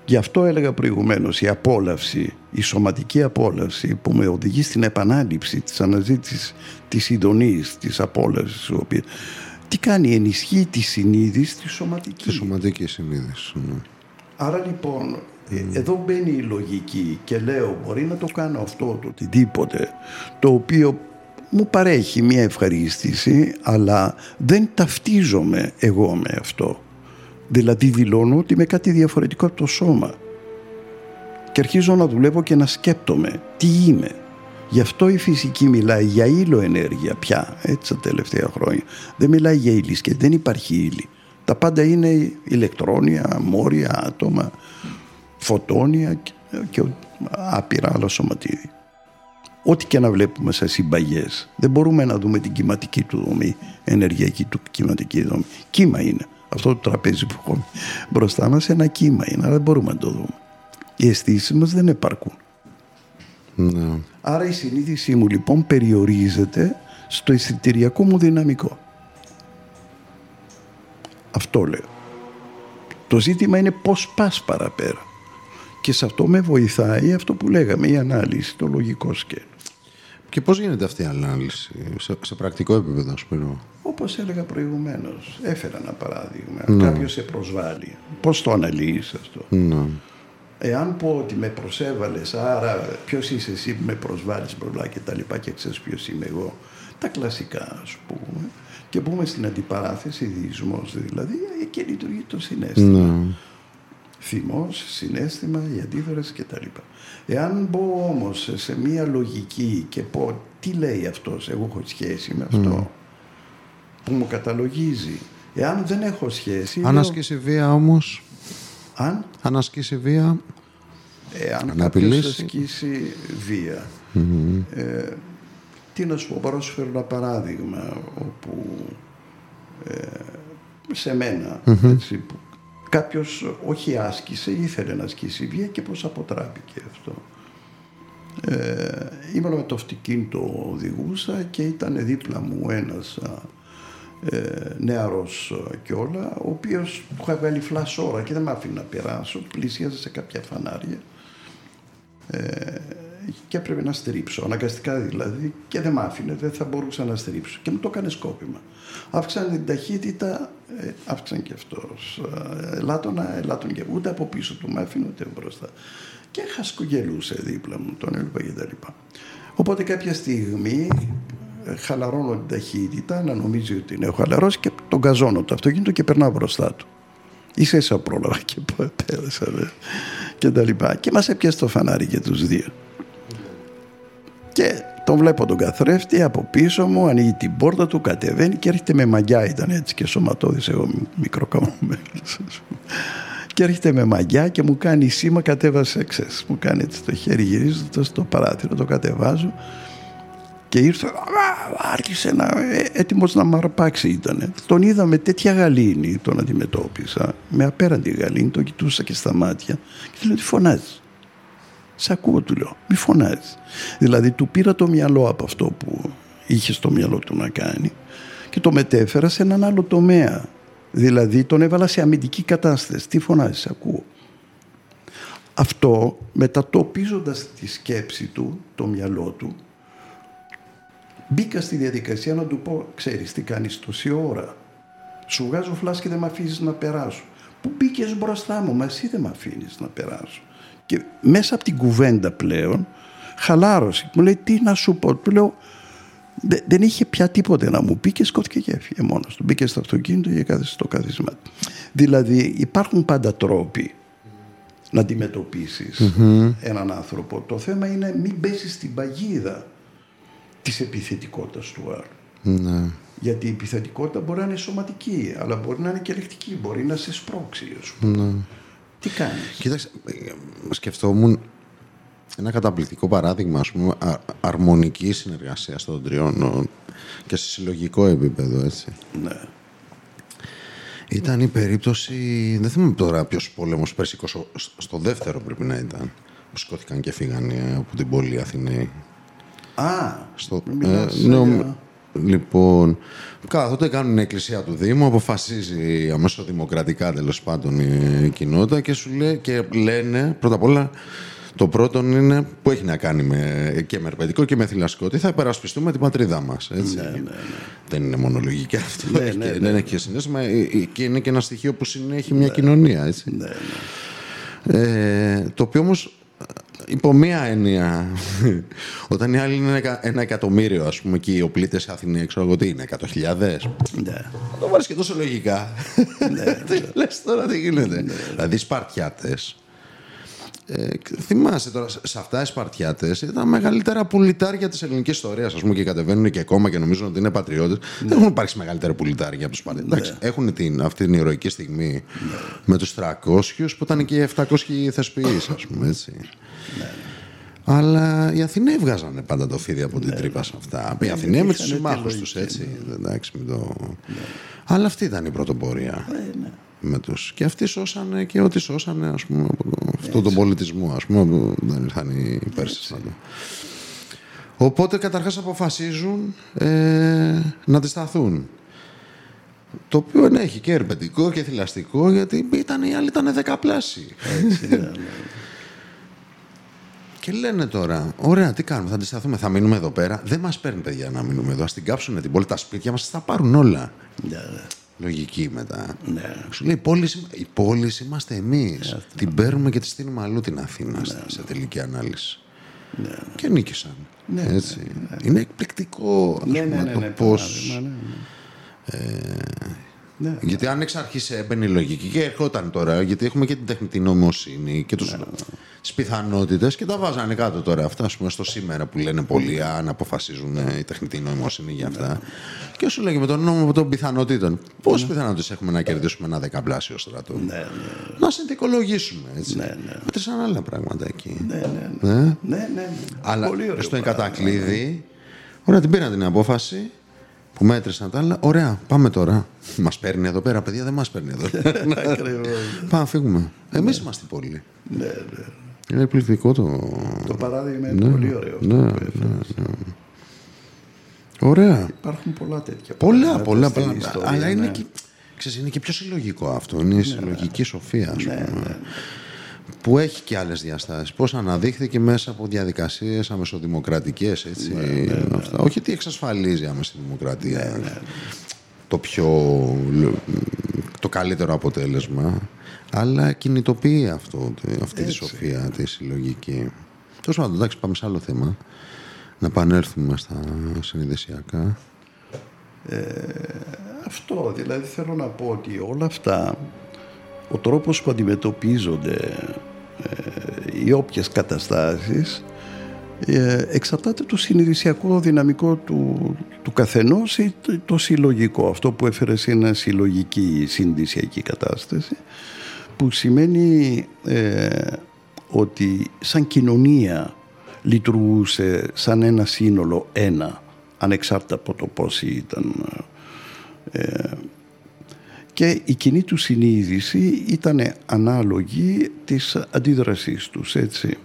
Γι' αυτό έλεγα προηγουμένως η απόλαυση, η σωματική απόλαυση που με οδηγεί στην επανάληψη της αναζήτησης της ειδονής, της απόλαυσης οποία... τι κάνει, ενισχύει τη συνείδηση τη σωματική. Τη σωματική συνείδηση. Ναι. Άρα λοιπόν ε, εδώ μπαίνει η λογική και λέω μπορεί να το κάνω αυτό το οτιδήποτε το οποίο μου παρέχει μια ευχαρίστηση αλλά δεν ταυτίζομαι εγώ με αυτό. Δηλαδή δηλώνω ότι είμαι κάτι διαφορετικό από το σώμα. Και αρχίζω να δουλεύω και να σκέπτομαι τι είμαι. Γι' αυτό η φυσική μιλάει για ήλιο ενέργεια πια, έτσι τα τελευταία χρόνια. Δεν μιλάει για ύλη και δεν υπάρχει ύλη. Τα πάντα είναι ηλεκτρόνια, μόρια, άτομα, φωτόνια και άπειρα άλλα σωματίδια. Ό,τι και να βλέπουμε σε συμπαγές, δεν μπορούμε να δούμε την κυματική του δομή, ενεργειακή του κυματική δομή. Κύμα είναι. Αυτό το τραπέζι που έχουμε μπροστά μας ένα κύμα είναι, αλλά δεν μπορούμε να το δούμε. Οι αισθήσεις μας δεν επαρκούν. Ναι. Άρα η συνείδησή μου λοιπόν περιορίζεται στο αισθητηριακό μου δυναμικό. Αυτό λέω. Το ζήτημα είναι πώς πας παραπέρα. Και σε αυτό με βοηθάει αυτό που λέγαμε, η ανάλυση, το λογικό σκέλος. Και πώς γίνεται αυτή η ανάλυση, σε, σε πρακτικό επίπεδο, ας πούμε. Όπως έλεγα προηγουμένως, έφερα ένα παράδειγμα. Ναι. Κάποιος σε προσβάλλει. Πώς το αναλύεις αυτό; Ναι. Εάν πω ότι με προσέβαλες, άρα ποιος είσαι εσύ που με προσβάλλεις μπροστά και τα λοιπά και ξέρεις ποιος είμαι εγώ. Τα κλασικά ας πούμε. Και πούμε στην αντιπαράθεση, διεισμός δηλαδή, εκεί λειτουργεί το συνέστημα. Ναι. Θυμός, συνέστημα, η αντίδραση κτλ. Εάν μπω όμως σε μία λογική και πω τι λέει αυτός, εγώ έχω σχέση με αυτό, που μου καταλογίζει. Εάν δεν έχω σχέση... Αν ασκήσει βία όμως... Αν... Αν ασκήσει βία... Εάν κάποιος ασκήσει βία. Ε, τι να σου πω, παρά σου φέρω ένα παράδειγμα όπου ε, σε μένα, έτσι, που κάποιος όχι άσκησε, ήθελε να ασκήσει βία και πώς αποτράπηκε αυτό. Ε, ήμουν με το αυτοκίνητο οδηγούσα και ήταν δίπλα μου ένας ε, νεαρός κιόλα, ο οποίος του είχα βγάλει φλασόρα και δεν με άφηνε να περάσω, πλησίαζε σε κάποια φανάρια. Ε, και έπρεπε να στρίψω, αναγκαστικά δηλαδή, και δεν μ' άφηνε, δεν θα μπορούσα να στρίψω. Και μου το έκανε σκόπιμα. Αύξανε την ταχύτητα, ε, αύξανε και αυτός. Ελάττωνα, ελάττων και ούτε από πίσω του μ' άφηνε ούτε μπροστά. Και χασκογελούσε δίπλα μου, τον έλειπα και τα λοιπά. Οπότε κάποια στιγμή ε, χαλαρώνω την ταχύτητα, να νομίζει ότι είναι έχω χαλαρώσει και τον καζώνω το αυτοκίνητο και περνάω μπροστά του. Ίσα ίσα πρόλαβα και πέρασα και τα λοιπά. Και μας έπιασε το φανάρι και τους δύο. Και τον βλέπω τον καθρέφτη από πίσω μου, ανοίγει την πόρτα του, κατεβαίνει και έρχεται με μαγιά, ήταν έτσι και σωματώδης εγώ μικρό και έρχεται με μαγιά και μου κάνει σήμα, κατέβασε, ξέρεις, μου κάνει έτσι το χέρι γυρίζοντας στο παράθυρο, το κατεβάζω και ήρθε, άρχισε να, ε, έτοιμος να μαρπάξει ήταν. Τον είδα με τέτοια γαλήνη, τον αντιμετώπισα, με απέραντη γαλήνη, τον κοιτούσα και στα μάτια και του λέω, τι φωνάζεις. Σε ακούω, του λέω, μη φωνάζεις. Δηλαδή, του πήρα το μυαλό από αυτό που είχε στο μυαλό του να κάνει και το μετέφερα σε έναν άλλο τομέα. Δηλαδή, τον έβαλα σε αμυντική κατάσταση. Τι φωνάζεις, ακούω. Αυτό μετατοπίζοντας τη σκέψη του, το μυαλό του, Μπήκα στη διαδικασία να του πω, ξέρεις τι κάνεις τόση ώρα. Σου βγάζω φλάς και δεν με αφήσει να περάσω. Που μπήκες μπροστά μου, μα εσύ δεν με αφήνεις να περάσω. Και μέσα από την κουβέντα πλέον χαλάρωσε. Μου λέει τι να σου πω. Του λέω δεν είχε πια τίποτε να μου πει και σκόθηκε και έφυγε μόνος του. Μπήκε στο αυτοκίνητο και κάθεσε στο κάθισμα του. Δηλαδή υπάρχουν πάντα τρόποι να αντιμετωπισει έναν άνθρωπο. Το θέμα είναι μην πέσει στην παγίδα της επιθετικότητας του άλλου. Ναι. Γιατί η επιθετικότητα μπορεί να είναι σωματική, αλλά μπορεί να είναι και ελεκτική, μπορεί να σε σπρώξει. Ναι. Τι κάνεις; Κοίταξε, σκεφτόμουν ένα καταπληκτικό παράδειγμα, ας πούμε, αρμονικής συνεργασίας των τριών και σε συλλογικό επίπεδο, έτσι. Ναι. Ήταν η περίπτωση, δεν θυμάμαι τώρα ποιος πόλεμος πέρσι, στο δεύτερο πρέπει να ήταν, που σηκώθηκαν και φύγανε από την πόλη Αθηναίοι. Α, στο, ε, ναι, Λοιπόν, κάθε κάνουν η εκκλησία του Δήμου, αποφασίζει αμέσως δημοκρατικά τέλος πάντων η κοινότητα και σου λέει και λένε πρώτα απ' όλα το πρώτο είναι που έχει να κάνει με, και με ερπαιδικό και με θηλαστικό. Τι θα υπερασπιστούμε την πατρίδα μας. Ναι, ναι, ναι. Δεν είναι μόνο λογική αυτό. Ναι, ναι, δεν έχει και συνέστημα. Ε, ε, και είναι και ένα στοιχείο που συνέχει μια κοινωνία. Έτσι. Ε, το οποίο όμως υπό μία έννοια. Όταν οι άλλοι είναι ένα εκατομμύριο, ας πούμε, και οι οπλίτες Αθηνοί, ξέρω εγώ τι είναι, εκατό χιλιάδε. Ναι. Το βάλεις και τόσο λογικά. Ναι. Λες τώρα τι γίνεται. Ναι. Δηλαδή, Σπαρτιάτες. Ε, θυμάσαι τώρα, σε αυτά οι Σπαρτιάτες ήταν τα μεγαλύτερα πουλιτάρια της ελληνικής ιστορίας. Α πούμε και κατεβαίνουν και ακόμα και νομίζουν ότι είναι πατριώτες. Ναι. Δεν έχουν υπάρξει μεγαλύτερα πουλιτάρια από τους Σπαρτιάτε. Ναι. Έχουν την, αυτή την ηρωική στιγμή ναι. με τους 300 που ήταν και οι 700 θεσποιεί, ας πούμε έτσι. Ναι. Αλλά οι Αθηναίοι βγάζανε πάντα το φίδι από την ναι, τρύπα σε αυτά. Οι Αθηναίοι με τους συμμάχους τους, έτσι. Εντάξει, το... Αλλά αυτή ήταν η πρωτοπορία. Με τους. Και αυτοί σώσανε και ό,τι σώσανε ας πούμε, από αυτό τον πολιτισμό. Ας πούμε, που δεν ήρθαν οι Πέρσες. Οπότε καταρχάς αποφασίζουν ε, να αντισταθούν. Το οποίο έχει και ερπετικό και θηλαστικό, γιατί ήταν, οι άλλοι ήταν δεκαπλάσιοι. Έτσι, ναι, ναι. Και λένε τώρα, ωραία, τι κάνουμε, θα αντισταθούμε, θα μείνουμε εδώ πέρα. Δεν μας παίρνει, παιδιά, να μείνουμε εδώ. Α την κάψουν την πόλη, τα σπίτια μας θα πάρουν όλα. Ναι, ναι. Λογική μετά. Ναι. Σου λέει, η πόλης, είμαστε εμείς. Ναι, την παίρνουμε και τη στείλουμε αλλού την Αθήνα ναι, σε τελική ανάλυση. Ναι. Και νίκησαν. Ναι, Έτσι. Είναι εκπληκτικό ναι, ναι, ναι, ναι, πώ. Ε, ναι, γιατί αν εξ αρχής έμπαινε η λογική και ερχόταν τώρα, γιατί έχουμε και την τεχνητή νοημοσύνη και τους ναι, τις πιθανότητες και τα βάζανε κάτω τώρα αυτά, ας πούμε, στο σήμερα που λένε πολλοί, αν αποφασίζουν η τεχνητή νοημοσύνη για αυτά. Ναι. Και σου λέγει με τον νόμο των πιθανότητων, πόσες ναι. πιθανότητες έχουμε να κερδίσουμε ένα δεκαπλάσιο στρατό; Ναι, ναι. Να συνθηκολογήσουμε έτσι. Ναι, ναι. Μέτρησαν άλλα πράγματα εκεί. Ναι, ναι. ναι. ναι, ναι. Αλλά στο εγκατακλείδι, ωραία, την πήραν την απόφαση που μέτρησαν τα άλλα. Ωραία, πάμε τώρα. Μας παίρνει εδώ πέρα, παιδιά, δεν μας παίρνει εδώ. πάμε, φύγουμε. Εμείς είμαστε πολύ. Ναι, ναι. Είναι εκπληκτικό το. Το παράδειγμα είναι ναι, πολύ ωραίο. Ναι, ναι, ναι, Ωραία. Υπάρχουν πολλά τέτοια. Πολλά, πολλά. πολλά ιστορία, αλλά είναι, ναι. και, ξέρεις, είναι και πιο συλλογικό αυτό. Είναι η συλλογική σοφία, ας πούμε. που έχει και άλλες διαστάσεις. Πώς αναδείχθηκε μέσα από διαδικασίες αμεσοδημοκρατικές, έτσι. Αυτά. Όχι ότι εξασφαλίζει άμεση δημοκρατία το πιο το καλύτερο αποτέλεσμα, αλλά κινητοποιεί αυτό, αυτή τη σοφία, τη συλλογική. Τόσο πάντων, εντάξει, πάμε σε άλλο θέμα. Να επανέλθουμε στα συνειδησιακά. Ε, αυτό, δηλαδή θέλω να πω ότι όλα αυτά, ο τρόπος που αντιμετωπίζονται ε, οι όποιες καταστάσεις ε, εξαρτάται το συνειδησιακό δυναμικό του, του καθενός ή το, συλλογικό. Αυτό που έφερε σε ένα συλλογική συνδυσιακή κατάσταση που σημαίνει ε, ότι σαν κοινωνία λειτουργούσε σαν ένα σύνολο ένα ανεξάρτητα από το πώς ήταν ε, και η κοινή του συνείδηση ήταν ανάλογη της αντίδρασής τους έτσι.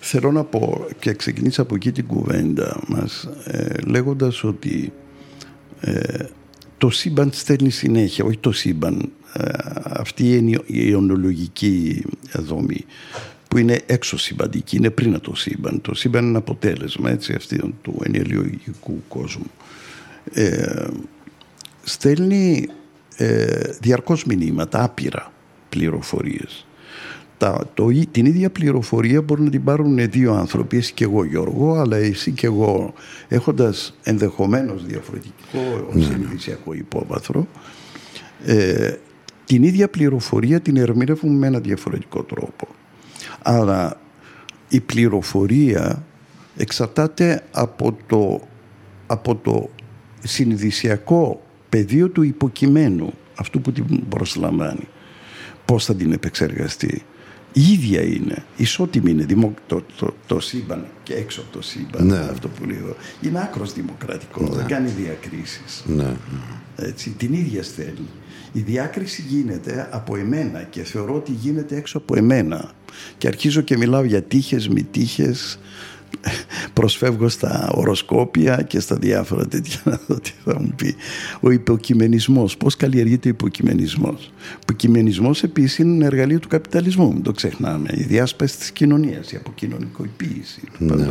Θέλω να πω και ξεκινήσα από εκεί την κουβέντα μας ε, λέγοντας ότι ε, το σύμπαν στέλνει συνέχεια, όχι το σύμπαν, ε, αυτή είναι η ονολογική δομή που είναι έξω συμπαντική, είναι πριν από το σύμπαν. Το σύμπαν είναι ένα αποτέλεσμα έτσι, αυτή, του ενεργειολογικού κόσμου. Ε, στέλνει ε, διαρκώς μηνύματα, άπειρα πληροφορίες τα, το, την ίδια πληροφορία μπορούν να την πάρουν δύο άνθρωποι, εσύ και εγώ Γιώργο, αλλά εσύ και εγώ έχοντας ενδεχομένως διαφορετικό ναι. συνειδησιακό υπόβαθρο, ε, την ίδια πληροφορία την ερμηνεύουμε με ένα διαφορετικό τρόπο. Άρα η πληροφορία εξαρτάται από το, από το συνειδησιακό πεδίο του υποκειμένου, αυτού που την προσλαμβάνει. Πώς θα την επεξεργαστεί η ίδια είναι. Ισότιμη είναι δημο... το, το, το, σύμπαν και έξω από το σύμπαν. Ναι. Αυτό που λέω. Είναι άκρος δημοκρατικό. Ναι. Δεν κάνει διακρίσεις. Ναι. Έτσι, την ίδια στέλνει. Η διάκριση γίνεται από εμένα και θεωρώ ότι γίνεται έξω από εμένα. Και αρχίζω και μιλάω για τύχες, μη τύχες, προσφεύγω στα οροσκόπια και στα διάφορα τέτοια να δω τι θα μου πει. Ο υποκειμενισμός, πώς καλλιεργείται ο υποκειμενισμός. Ο υποκειμενισμός επίσης είναι ένα εργαλείο του καπιταλισμού, μην το ξεχνάμε. Η διάσπαση της κοινωνίας, η αποκοινωνικοποίηση του ναι.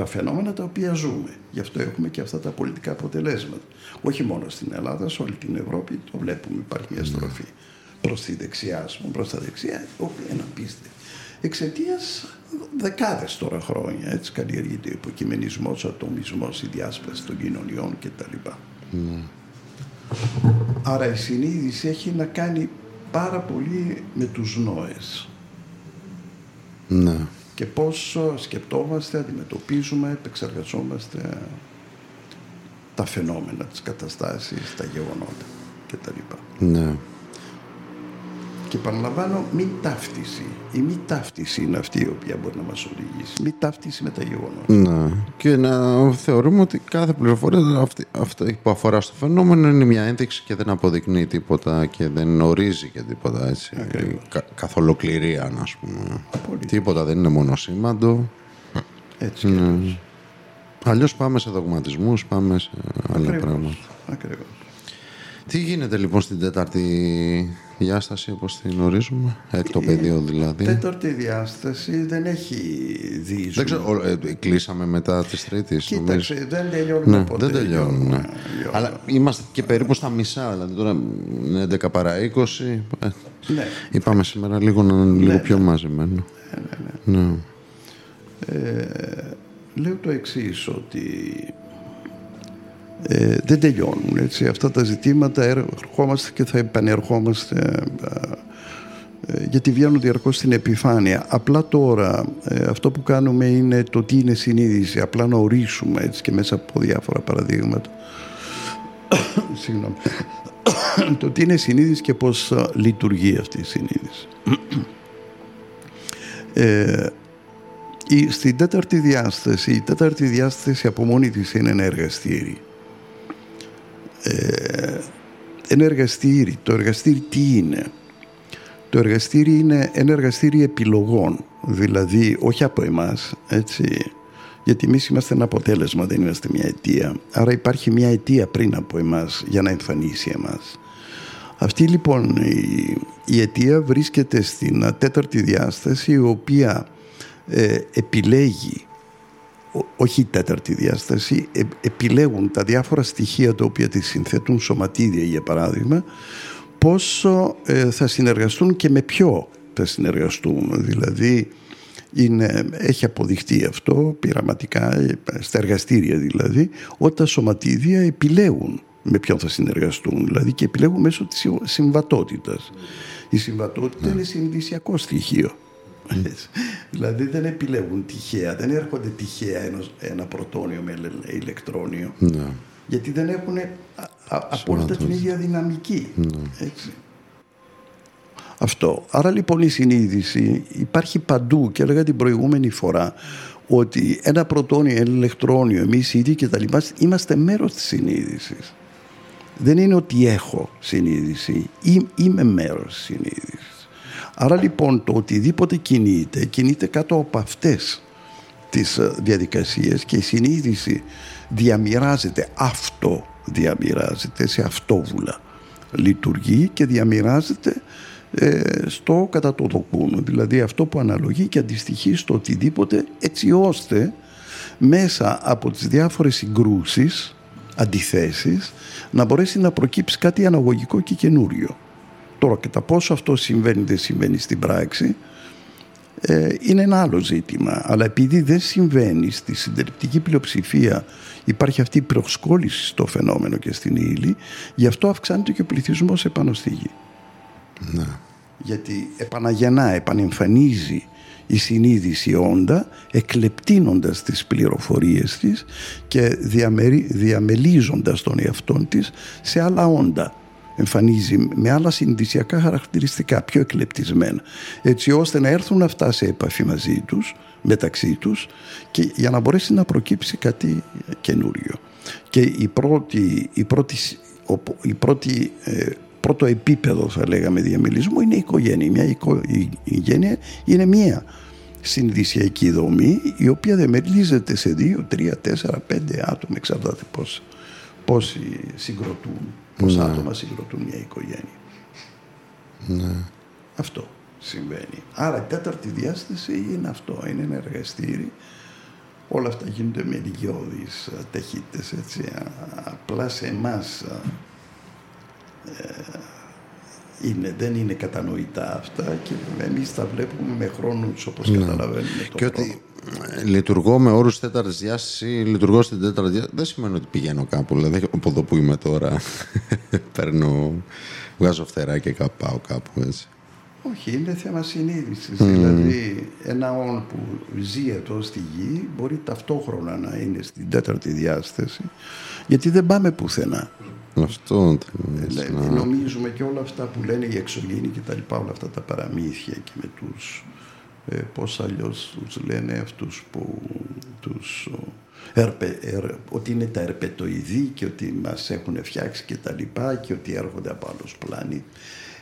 Τα φαινόμενα τα οποία ζούμε. Γι' αυτό έχουμε και αυτά τα πολιτικά αποτελέσματα. Όχι μόνο στην Ελλάδα, σε όλη την Ευρώπη το βλέπουμε. Υπάρχει μια στροφή προς τη δεξιά, προς τα δεξιά, η οποία είναι απίστευτη εξαιτίας δεκάδες τώρα χρόνια. Έτσι καλλιεργείται ο υποκειμενισμός, ο ατομισμός, η διάσπαση των κοινωνιών κτλ. Mm. Άρα η συνείδηση έχει να κάνει πάρα πολύ με τους νόες. Ναι. Και πώς σκεπτόμαστε, αντιμετωπίζουμε, επεξεργαζόμαστε τα φαινόμενα, τις καταστάσεις, τα γεγονότα κτλ. Ναι. Και παραλαμβάνω μη ταύτιση. Η μη ταύτιση είναι αυτή η οποία μπορεί να μας οδηγήσει. Μη ταύτιση με τα γεγονότα. Ναι. Και να θεωρούμε ότι κάθε πληροφορία αυτή, αυτή που αφορά στο φαινόμενο είναι μια ένδειξη και δεν αποδεικνύει τίποτα και δεν ορίζει και τίποτα έτσι. Κα, καθ' ολοκληρία, ας πούμε. Πολύ. Τίποτα δεν είναι μονοσήμαντο. Έτσι ναι. Αλλιώς πάμε σε δογματισμούς, πάμε σε άλλα πράγματα. Ακριβώς. Τι γίνεται λοιπόν στην τέταρτη διάσταση όπως την γνωρίζουμε, έκτο πεδίο δηλαδή. Η τέταρτη διάσταση δεν έχει δει. Δεν ξέρω, ε, κλείσαμε μετά της τρίτης. Κοίταξε, δεν τελειώνουμε ναι, ποτέ. Δεν τελειώνουμε. Ναι. Αλλά είμαστε και περίπου στα μισά, δηλαδή τώρα είναι 11 παρά 20. Ε, ναι. Είπαμε σήμερα λίγο να είναι λίγο ναι, πιο ναι. μαζεμένο. Ναι, ναι, ναι. Ε, λέω το εξής ότι ε, δεν τελειώνουν. Έτσι. Αυτά τα ζητήματα ερχόμαστε και θα επανερχόμαστε ε, γιατί βγαίνουν διαρκώς στην επιφάνεια. Απλά τώρα ε, αυτό που κάνουμε είναι το τι είναι συνείδηση, απλά να ορίσουμε έτσι και μέσα από διάφορα παραδείγματα. Συγγνώμη. το τι είναι συνείδηση και πώς λειτουργεί αυτή η συνείδηση. ε, η, στην τέταρτη διάσταση, η τέταρτη διάσταση από μόνη της είναι ένα εργαστήρι ε, ένα εργαστήρι. Το εργαστήρι τι είναι; Το εργαστήρι είναι ένα εργαστήρι επιλογών. Δηλαδή όχι από εμάς, έτσι. Γιατί εμείς είμαστε ένα αποτέλεσμα, δεν είμαστε μια αιτία. Άρα υπάρχει μια αιτία πριν από εμάς για να εμφανίσει εμάς. Αυτή λοιπόν η, η αιτία βρίσκεται στην τέταρτη διάσταση η οποία ε, επιλέγει όχι η τέταρτη διάσταση, ε, επιλέγουν τα διάφορα στοιχεία τα οποία τη συνθέτουν, σωματίδια για παράδειγμα, πόσο ε, θα συνεργαστούν και με ποιο θα συνεργαστούν. Δηλαδή, είναι, έχει αποδειχτεί αυτό πειραματικά, στα εργαστήρια δηλαδή, ότι τα σωματίδια επιλέγουν με ποιον θα συνεργαστούν, δηλαδή και επιλέγουν μέσω της συμβατότητας. Η συμβατότητα ναι. είναι συνειδησιακό στοιχείο. Δηλαδή δεν επιλέγουν τυχαία, δεν έρχονται τυχαία ένα πρωτόνιο με ηλεκτρόνιο. Ναι. Γιατί δεν έχουν απόλυτα την ίδια δυναμική. Ναι. Έτσι. Αυτό. Άρα λοιπόν η συνείδηση υπάρχει παντού και έλεγα την προηγούμενη φορά ότι ένα πρωτόνιο, ένα ηλεκτρόνιο, εμείς οι ίδιοι και τα λοιπά, είμαστε μέρος της συνείδησης. Δεν είναι ότι έχω συνείδηση, είμαι μέρος της συνείδησης. Άρα λοιπόν το οτιδήποτε κινείται, κινείται κάτω από αυτές τις ε, διαδικασίες και η συνείδηση διαμοιράζεται, αυτό διαμοιράζεται σε αυτόβουλα. Λειτουργεί και διαμοιράζεται ε, στο κατά το δοκούν. Δηλαδή αυτό που αναλογεί και αντιστοιχεί στο οτιδήποτε έτσι ώστε μέσα από τις διάφορες συγκρούσεις, αντιθέσεις, να μπορέσει να προκύψει κάτι αναγωγικό και καινούριο. Τώρα και τα πόσο αυτό συμβαίνει δεν συμβαίνει στην πράξη ε, είναι ένα άλλο ζήτημα. Αλλά επειδή δεν συμβαίνει στη συντριπτική πλειοψηφία υπάρχει αυτή η προσκόλληση στο φαινόμενο και στην ύλη, γι' αυτό αυξάνεται και ο πληθυσμός επάνω στη γη. Ναι. Γιατί επαναγεννά, επανεμφανίζει η συνείδηση όντα εκλεπτύνοντας τις πληροφορίες της και διαμερι, διαμελίζοντας τον εαυτό της σε άλλα όντα εμφανίζει με άλλα συνειδησιακά χαρακτηριστικά πιο εκλεπτισμένα έτσι ώστε να έρθουν αυτά σε επαφή μαζί τους μεταξύ τους και για να μπορέσει να προκύψει κάτι καινούριο και η πρώτη, η πρώτη, η πρώτη ε, πρώτο επίπεδο θα λέγαμε διαμελισμού είναι η οικογένεια. Μια οικογένεια είναι μία συνδυσιακή δομή η οποία διαμελίζεται σε δύο, τρία, τέσσερα, πέντε άτομα εξαρτάται πώς, πόσοι συγκροτούν, πόσα ναι. άτομα συγκροτούν μια οικογένεια. Ναι. Αυτό συμβαίνει. Άρα η τέταρτη διάσταση είναι αυτό, είναι ένα εργαστήρι όλα αυτά γίνονται με ηλικιώδεις ταχύτητες έτσι απλά σε εμάς ε, είναι, δεν είναι κατανοητά αυτά και εμείς τα βλέπουμε με χρόνους όπως ναι. καταλαβαίνουμε το Και ότι ε, λειτουργώ με όρους τέταρτης διάστασης, λειτουργώ στην τέταρτη διάσταση, δεν σημαίνει ότι πηγαίνω κάπου. Δηλαδή από εδώ που είμαι τώρα παίρνω, βγάζω φτερά και πάω κάπου έτσι. Όχι, είναι θέμα συνείδησης. Δηλαδή, ένα όν που ζει εδώ στη γη μπορεί ταυτόχρονα να είναι στην τέταρτη διάσταση, γιατί δεν πάμε πουθενά. Αυτό δηλαδή, Νομίζουμε και όλα αυτά που λένε οι εξωγήινοι και τα λοιπά, όλα αυτά τα παραμύθια και με τους, ε, πώς αλλιώς τους λένε αυτούς που τους, ερπε, ότι είναι τα ερπετοειδή και ότι μας έχουν φτιάξει και τα λοιπά και ότι έρχονται από άλλους πλάνη.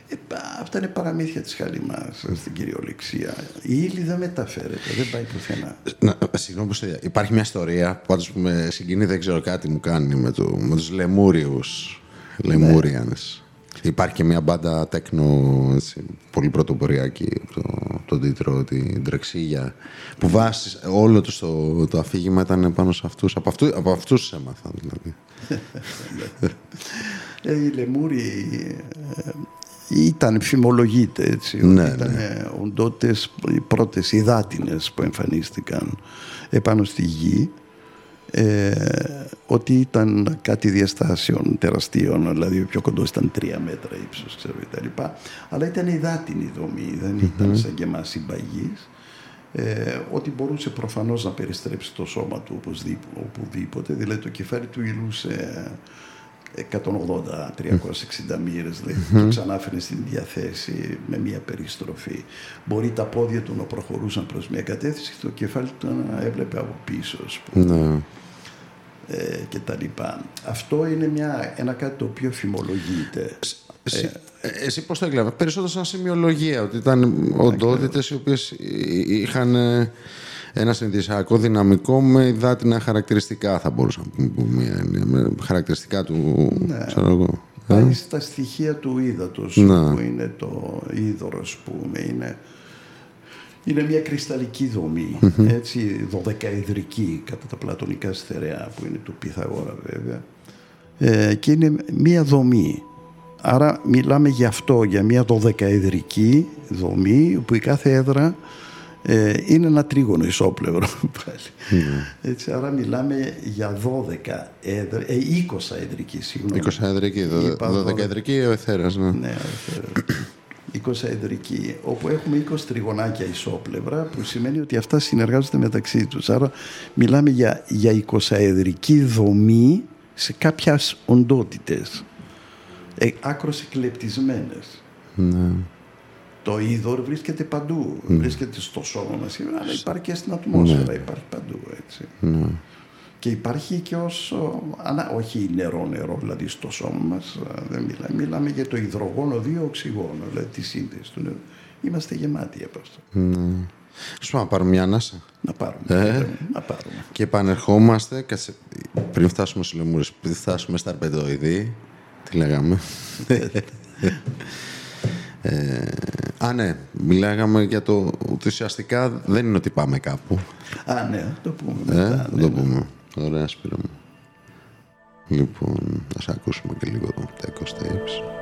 Ε, αυτά είναι παραμύθια της Χαλιμάς στην κυριολεξία. Η ύλη δεν μεταφέρεται, δεν πάει πουθενά. Να, συγγνώμη, υπάρχει μια ιστορία που πάντως που με συγκινεί, δεν ξέρω κάτι μου κάνει με, το, με τους Λεμούριους. Λεμούριανς. Υπάρχει και μια μπάντα τέκνο πολύ πρωτοποριακή το, το τίτλο, την Τρεξίγια που βάσει όλο του το, το αφήγημα ήταν πάνω σε αυτούς από, αυτού, από αυτούς έμαθα δηλαδή ε, οι Λεμούροι ε, ήταν, φημολογείται έτσι, ναι, ότι ήταν ναι. οντότητες οι πρώτες υδάτινες που εμφανίστηκαν επάνω στη γη ε, ότι ήταν κάτι διαστάσεων τεραστίων, δηλαδή ο πιο κοντός ήταν τρία μέτρα ύψος, ξέρω κτλ. Αλλά ήταν υδάτινη δομή, δεν ήταν σαν και εμάς συμπαγής. Ε, ότι μπορούσε προφανώς να περιστρέψει το σώμα του οπουδήποτε, δηλαδή το κεφάλι του υλούσε 180-360 μοίρες δηλαδή mm-hmm. το ξανάφερε στην διαθέση με μια περιστροφή μπορεί τα πόδια του να προχωρούσαν προς μια κατεύθυνση και το κεφάλι του να έβλεπε από πίσω ναι. ε, και τα λοιπά αυτό είναι μια, ένα κάτι το οποίο φημολογείται εσύ, ε, εσύ πώς το έκλαβε περισσότερο σαν σημειολογία ότι ήταν οντότητες οι οποίες είχαν ένα συνδυσιακό δυναμικό με υδάτινα χαρακτηριστικά, θα μπορούσα να πούμε. Μια, με χαρακτηριστικά του. Ναι. Ξέρω εγώ. πάει στα στοιχεία του ύδατος Ναι. που είναι το είδωρος ας πούμε είναι, είναι μια κρυσταλλική δομή έτσι δωδεκαεδρική κατά τα πλατωνικά στερεά που είναι του Πυθαγόρα βέβαια ε, και είναι μια δομή άρα μιλάμε για αυτό για μια δωδεκαεδρική δομή που η κάθε έδρα ε, είναι ένα τρίγωνο ισόπλευρο πάλι. Έτσι, άρα μιλάμε για 12 έδρα, ε, 20 εδρική, συγγνώμη. 20 εδρική, Είπα 12 εδρική ο εθέρας, ναι. Ναι, ελεύθερο. 20 εδρική, όπου έχουμε 20 τριγωνάκια ισόπλευρα, που σημαίνει ότι αυτά συνεργάζονται μεταξύ τους. Άρα μιλάμε για, για 20 εδρική δομή σε κάποιες οντότητες, ε, άκρως εκλεπτισμένες. ναι. Το είδωρ βρίσκεται παντού. Βρίσκεται στο σώμα μας, αλλά υπάρχει και στην ατμόσφαιρα, υπάρχει παντού. Έτσι. Ναι. Και υπάρχει και ως, ο, ανα, όχι νερό νερό, δηλαδή στο σώμα μας, α, δεν μιλάμε, μιλάμε για το υδρογόνο, δύο οξυγόνο, δηλαδή τη σύνδεση του νερού. Είμαστε γεμάτοι από αυτό. Σου πάμε να πάρουμε μια ανάσα. Να πάρουμε. Να πάρουμε. Και επανερχόμαστε, κάτσε, πριν φτάσουμε στους λεμούρες, πριν φτάσουμε στα αρπεντοειδή, τι λέγαμε; ε, α, ναι, μιλάγαμε για το ότι ουσιαστικά δεν είναι ότι πάμε κάπου. Α, ναι, θα το πούμε Ε, μετά. θα ναι, το ναι. πούμε. Ωραία, Σπύρο μου. Λοιπόν, ας ακούσουμε και λίγο τα 20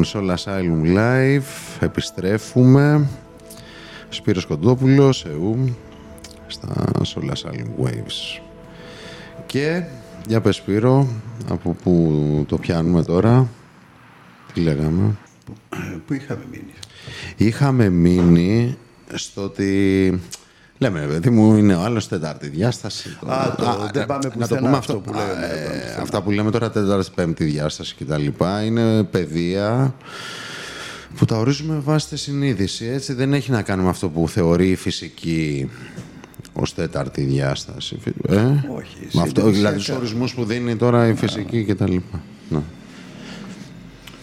Λοιπόν, Soul Asylum Live, επιστρέφουμε. Σπύρος Κοντόπουλος, ΕΟΥ, στα Soul Asylum Waves. Και, για πες Σπύρο, από πού το πιάνουμε τώρα, τι λέγαμε; Πού είχαμε μείνει; Είχαμε μείνει στο ότι... Λέμε, παιδί μου, είναι ο άλλος τετάρτη διάσταση. Α, το δεν πάμε να το πουθενά πούμε αυτό που λέμε, Α, δεν πάμε ε, πουθενά. αυτά που λέμε τώρα τέταρτη, πέμπτη διάσταση κτλ. Είναι παιδεία που τα ορίζουμε βάσει της συνείδησης. Έτσι δεν έχει να κάνει με αυτό που θεωρεί η φυσική ως τέταρτη διάσταση. Ε; Όχι, Με αυτό, συνειδησιακά. δηλαδή τους ορισμούς που δίνει τώρα η φυσική κτλ. Ναι.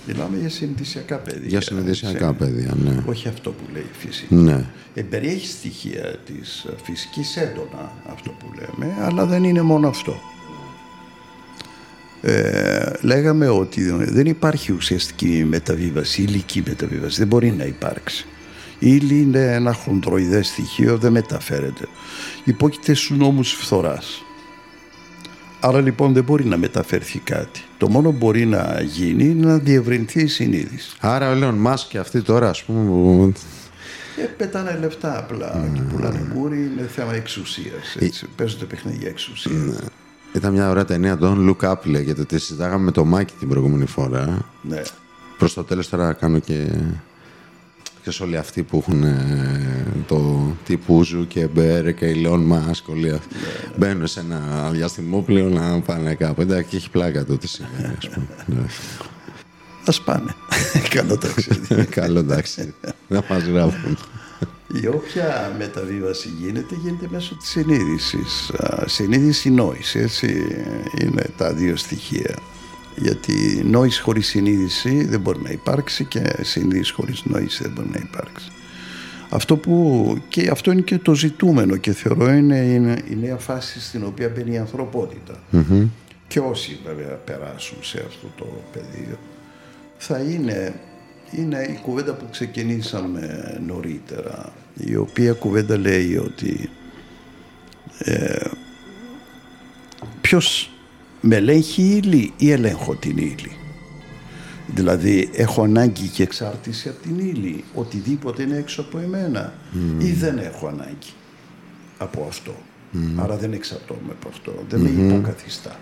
Μιλάμε για συνειδησιακά παιδιά. Για συνειδησιακά έτσι. παιδιά, ναι. Όχι αυτό που λέει η φυσική. Ναι. Ε, περιέχει στοιχεία της ε, φυσικής έντονα αυτό που λέμε, αλλά δεν είναι μόνο αυτό. Ε, λέγαμε ότι δεν υπάρχει ουσιαστική μεταβίβαση, υλική μεταβίβαση. Δεν μπορεί να υπάρξει. Η ύλη είναι ένα χοντροειδές στοιχείο, δεν μεταφέρεται. Υπόκειται στους νόμους φθοράς. Άρα λοιπόν δεν μπορεί να μεταφερθεί κάτι. Το μόνο που μπορεί να γίνει είναι να διευρυνθεί η συνείδηση. Άρα ο Λέον Μάσκ και αυτοί τώρα, ας πούμε, που- Ε, πετάνε λεφτά απλά και πουλάνε μούρι, είναι θέμα εξουσίας. Έτσι. Παίζονται παιχνίδια εξουσίας. ήταν μια ωραία ταινία, Don't Look Up λέγεται, τη συζητάγαμε με το Μάκη την προηγούμενη φορά. Ναι. Προς το τέλος τώρα κάνω και... Και όλοι αυτοί που έχουν ε, το τύπουζου και Μπέρ και η Λέον Μάσκ, όλοι αυτοί. Μπαίνουν σε ένα διαστημόπλαιο να πάνε κάπου. Εντάξει, και έχει πλάκα το τι συμβαίνει, ας πούμε. Ναι. Ας πάνε. Καλό ταξίδι. Καλό, εντάξει. Να μας γράφουν. Η όποια μεταβίβαση γίνεται, γίνεται μέσω της συνείδησης. Α, Συνείδηση νόηση, έτσι είναι τα δύο στοιχεία. Γιατί νόηση χωρίς συνείδηση δεν μπορεί να υπάρξει και συνείδηση χωρίς νόηση δεν μπορεί να υπάρξει. Αυτό που και αυτό είναι και το ζητούμενο και θεωρώ είναι, είναι η νέα φάση στην οποία μπαίνει η ανθρωπότητα. Και όσοι βέβαια περάσουν σε αυτό το πεδίο θα είναι, είναι η κουβέντα που ξεκινήσαμε νωρίτερα η οποία κουβέντα λέει ότι ε, ποιος με ελέγχει η ύλη ή ελέγχω την ύλη. Δηλαδή έχω ανάγκη και εξάρτηση από την ύλη, οτιδήποτε είναι έξω από εμένα ή δεν έχω ανάγκη από αυτό. Άρα δεν εξαρτώμαι από αυτό, δεν με υποκαθιστά.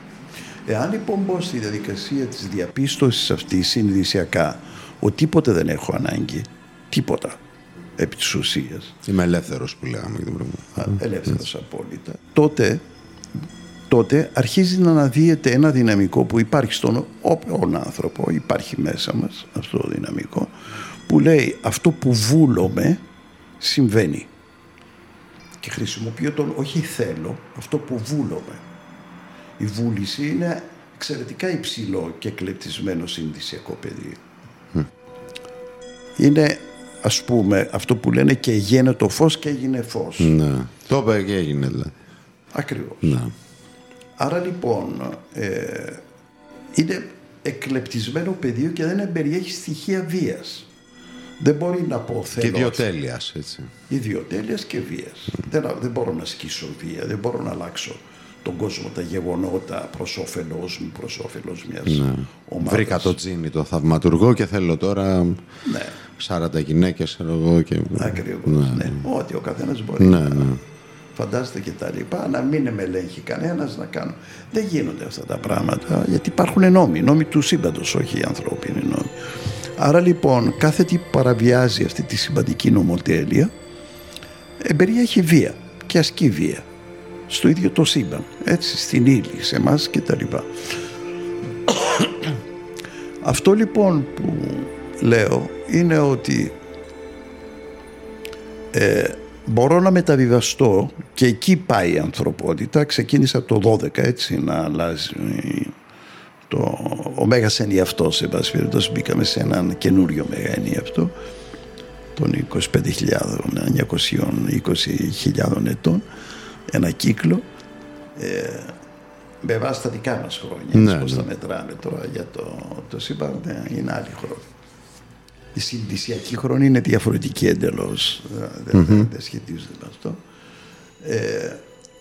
Εάν λοιπόν μπω στη διαδικασία της διαπίστωσης αυτής συνειδησιακά ότι τίποτε δεν έχω ανάγκη, τίποτα. Επί της ουσίας, Είμαι ελεύθερος που λέγαμε για την προηγούμενη. ελεύθερος απόλυτα, τότε, τότε αρχίζει να αναδύεται ένα δυναμικό που υπάρχει στον όποιον άνθρωπο, υπάρχει μέσα μας αυτό το δυναμικό, που λέει αυτό που βούλομαι συμβαίνει. Και χρησιμοποιώ τον όχι θέλω, αυτό που βούλομαι. Η βούληση είναι εξαιρετικά υψηλό και κλεπτισμένο συνδυσιακό πεδίο. Είναι ας πούμε αυτό που λένε και γένε το φως και έγινε φως. Ναι. Το είπε και έγινε δηλαδή. Ακριβώς. Ναι. Άρα λοιπόν ε, είναι εκλεπτισμένο πεδίο και δεν περιέχει στοιχεία βίας. Δεν μπορεί να πω Και θέλω ιδιοτέλειας, έτσι. ιδιοτέλειας και βίας. Δεν, δεν μπορώ να ασκήσω βία, δεν μπορώ να αλλάξω τον κόσμο, τα γεγονότα προς όφελός μου, προς όφελος μιας ομάδας. Βρήκα το τζίνι το θαυματουργό και θέλω τώρα Ναι, 40 γυναίκες ξέρω εγώ και... ακριβώς. Ναι. Ό,τι ο καθένας μπορεί Ναι, να ναι. Φαντάζεται και τα λοιπά, να μην με ελέγχει κανένας να κάνω. Δεν γίνονται αυτά τα πράγματα, γιατί υπάρχουν νόμοι, νόμοι του σύμπαντος, όχι οι ανθρώπινοι νόμοι. Άρα λοιπόν, κάθε τι που παραβιάζει αυτή τη συμπαντική νομοτέλεια, ε, περιέχει βία και ασκεί βία στο ίδιο το σύμπαν, έτσι, στην ύλη, σε εμάς και τα λοιπά. Αυτό λοιπόν που λέω είναι ότι ε, μπορώ να μεταβιβαστώ και εκεί πάει η ανθρωπότητα. Ξεκίνησα το 12 έτσι να αλλάζει το, ο Μέγας ενιαυτός σε πάση περιπτώσει μπήκαμε σε έναν καινούριο Μέγα ενιαυτό των 25.000, 920.000 ετών ένα κύκλο ε, με βάση τα δικά μας χρόνια Ναι, έτσι, πώς ναι. τα μετράμε τώρα για το, το σύμπαν ναι, είναι άλλη χρόνια η συνδυσιακή χρόνη είναι διαφορετική εντελώς δεν, δεν, δεν σχετίζεται με αυτό ε,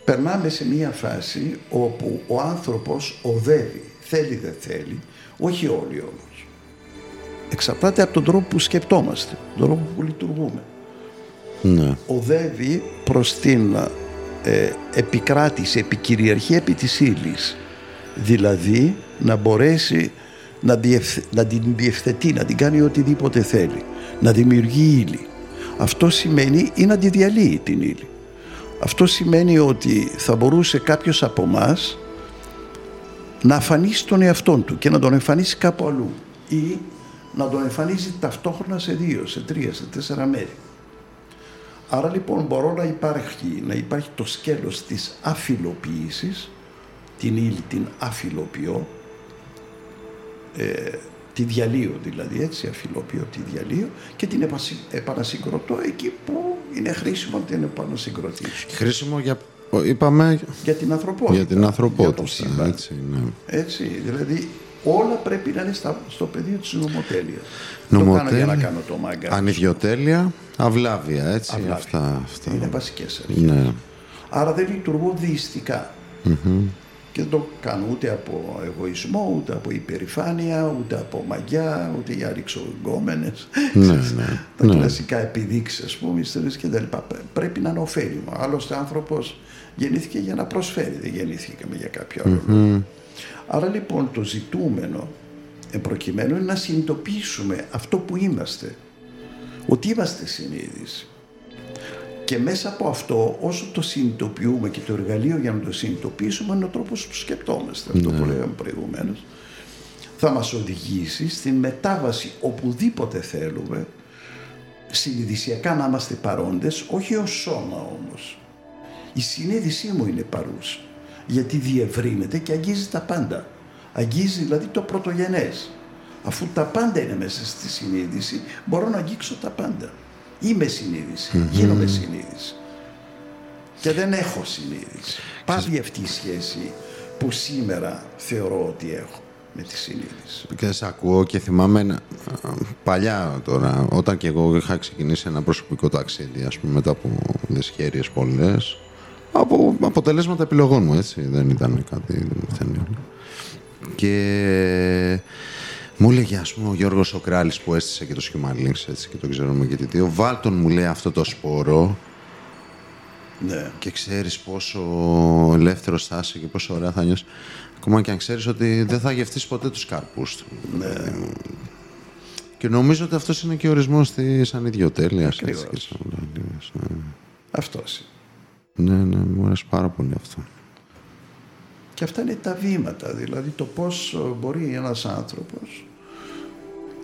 περνάμε σε μια φάση όπου ο άνθρωπος οδεύει θέλει δεν θέλει όχι όλοι όμως εξαρτάται από τον τρόπο που σκεπτόμαστε, τον τρόπο που λειτουργούμε. Ναι. Οδεύει προς την ε, επικράτηση, επικυριαρχία επί της ύλης. Δηλαδή να μπορέσει να, να την διευθετεί, να την κάνει οτιδήποτε θέλει, να δημιουργεί ύλη. Αυτό σημαίνει ή να τη διαλύει την ύλη. Αυτό σημαίνει ότι θα μπορούσε κάποιος από εμάς να αφανίσει τον εαυτό του και να τον εμφανίσει κάπου αλλού ή να τον εμφανίζει ταυτόχρονα σε δύο, σε τρία, σε τέσσερα μέρη. Άρα λοιπόν μπορώ να υπάρχει, να υπάρχει το σκέλος της αφιλοποίησης, την ύλη την αφιλοποιώ, ε, τη διαλύω δηλαδή έτσι, αφιλοποιώ τη διαλύω και την επανασυγκροτώ εκεί που είναι χρήσιμο να την επανασυγκροτήσω. Χρήσιμο για, είπαμε, για την ανθρωπότητα. Για την ανθρωπότητα, για έτσι, ναι. έτσι, δηλαδή όλα πρέπει να είναι στο πεδίο της νομοτέλειας. Νομοτέλεια, το κάνω για να κάνω το μάγκα. Ανιδιοτέλεια, αυλάβεια, έτσι. Αυλάβεια. Αυτά, αυτά. Είναι βασικές αρχές. Ναι. Άρα δεν λειτουργώ δειστικά. Και δεν το κάνω ούτε από εγωισμό, ούτε από υπερηφάνεια, ούτε από μαγιά, ούτε για ρηξογκόμενες. Ναι, ναι, Τα ναι. κλασικά επιδείξεις, ας πούμε, ιστορίες και τα λοιπά. Πρέπει να είναι ωφέλιμο. Άλλωστε άνθρωπος γεννήθηκε για να προσφέρει, δεν γεννήθηκαμε για κάποιο άλλο λόγο. Άρα λοιπόν το ζητούμενο προκειμένου είναι να συνειδητοποιήσουμε αυτό που είμαστε. Ότι είμαστε συνείδηση. Και μέσα από αυτό, όσο το συνειδητοποιούμε και το εργαλείο για να το συνειδητοποιήσουμε είναι ο τρόπος που σκεπτόμαστε, αυτό που λέγαμε προηγουμένως, θα μας οδηγήσει στην μετάβαση οπουδήποτε θέλουμε, συνειδησιακά να είμαστε παρόντες, όχι ως σώμα όμως. Η συνείδησή μου είναι παρούσα, γιατί διευρύνεται και αγγίζει τα πάντα. Αγγίζει δηλαδή το πρωτογενές. Αφού τα πάντα είναι μέσα στη συνείδηση, μπορώ να αγγίξω τα πάντα. Είμαι συνείδηση, γίνομαι συνείδηση. Και δεν έχω συνείδηση. Πάβει αυτή η σχέση που σήμερα θεωρώ ότι έχω με τη συνείδηση. Και σε ακούω και θυμάμαι ένα- παλιά τώρα, όταν και εγώ είχα ξεκινήσει ένα προσωπικό ταξίδι, ας πούμε, μετά από δυσχέρειες πολλές, από αποτελέσματα επιλογών μου, έτσι, δεν ήταν κάτι μυθενείο. Και μου έλεγε, ας πούμε, ο Γιώργος Σοκράλης που έστησε και το Human Links, έτσι, και το ξέρουμε και τι δύο, βάλτον μου λέει αυτό το σπόρο Ναι. και ξέρεις πόσο ελεύθερος θα είσαι και πόσο ωραία θα νιώσεις. Ακόμα και αν ξέρεις ότι δεν θα γευτείς ποτέ τους καρπούς του. παιδί μου. Και νομίζω ότι αυτός είναι και ο ορισμός της ανιδιοτέλειας. έτσι, Ακριβώς. και σαν ουρανίες, ναι. Αυτός. Ναι, ναι, μου αρέσει πάρα πολύ αυτό. Και αυτά είναι τα βήματα, δηλαδή το πώς ε, μπορεί ένας άνθρωπος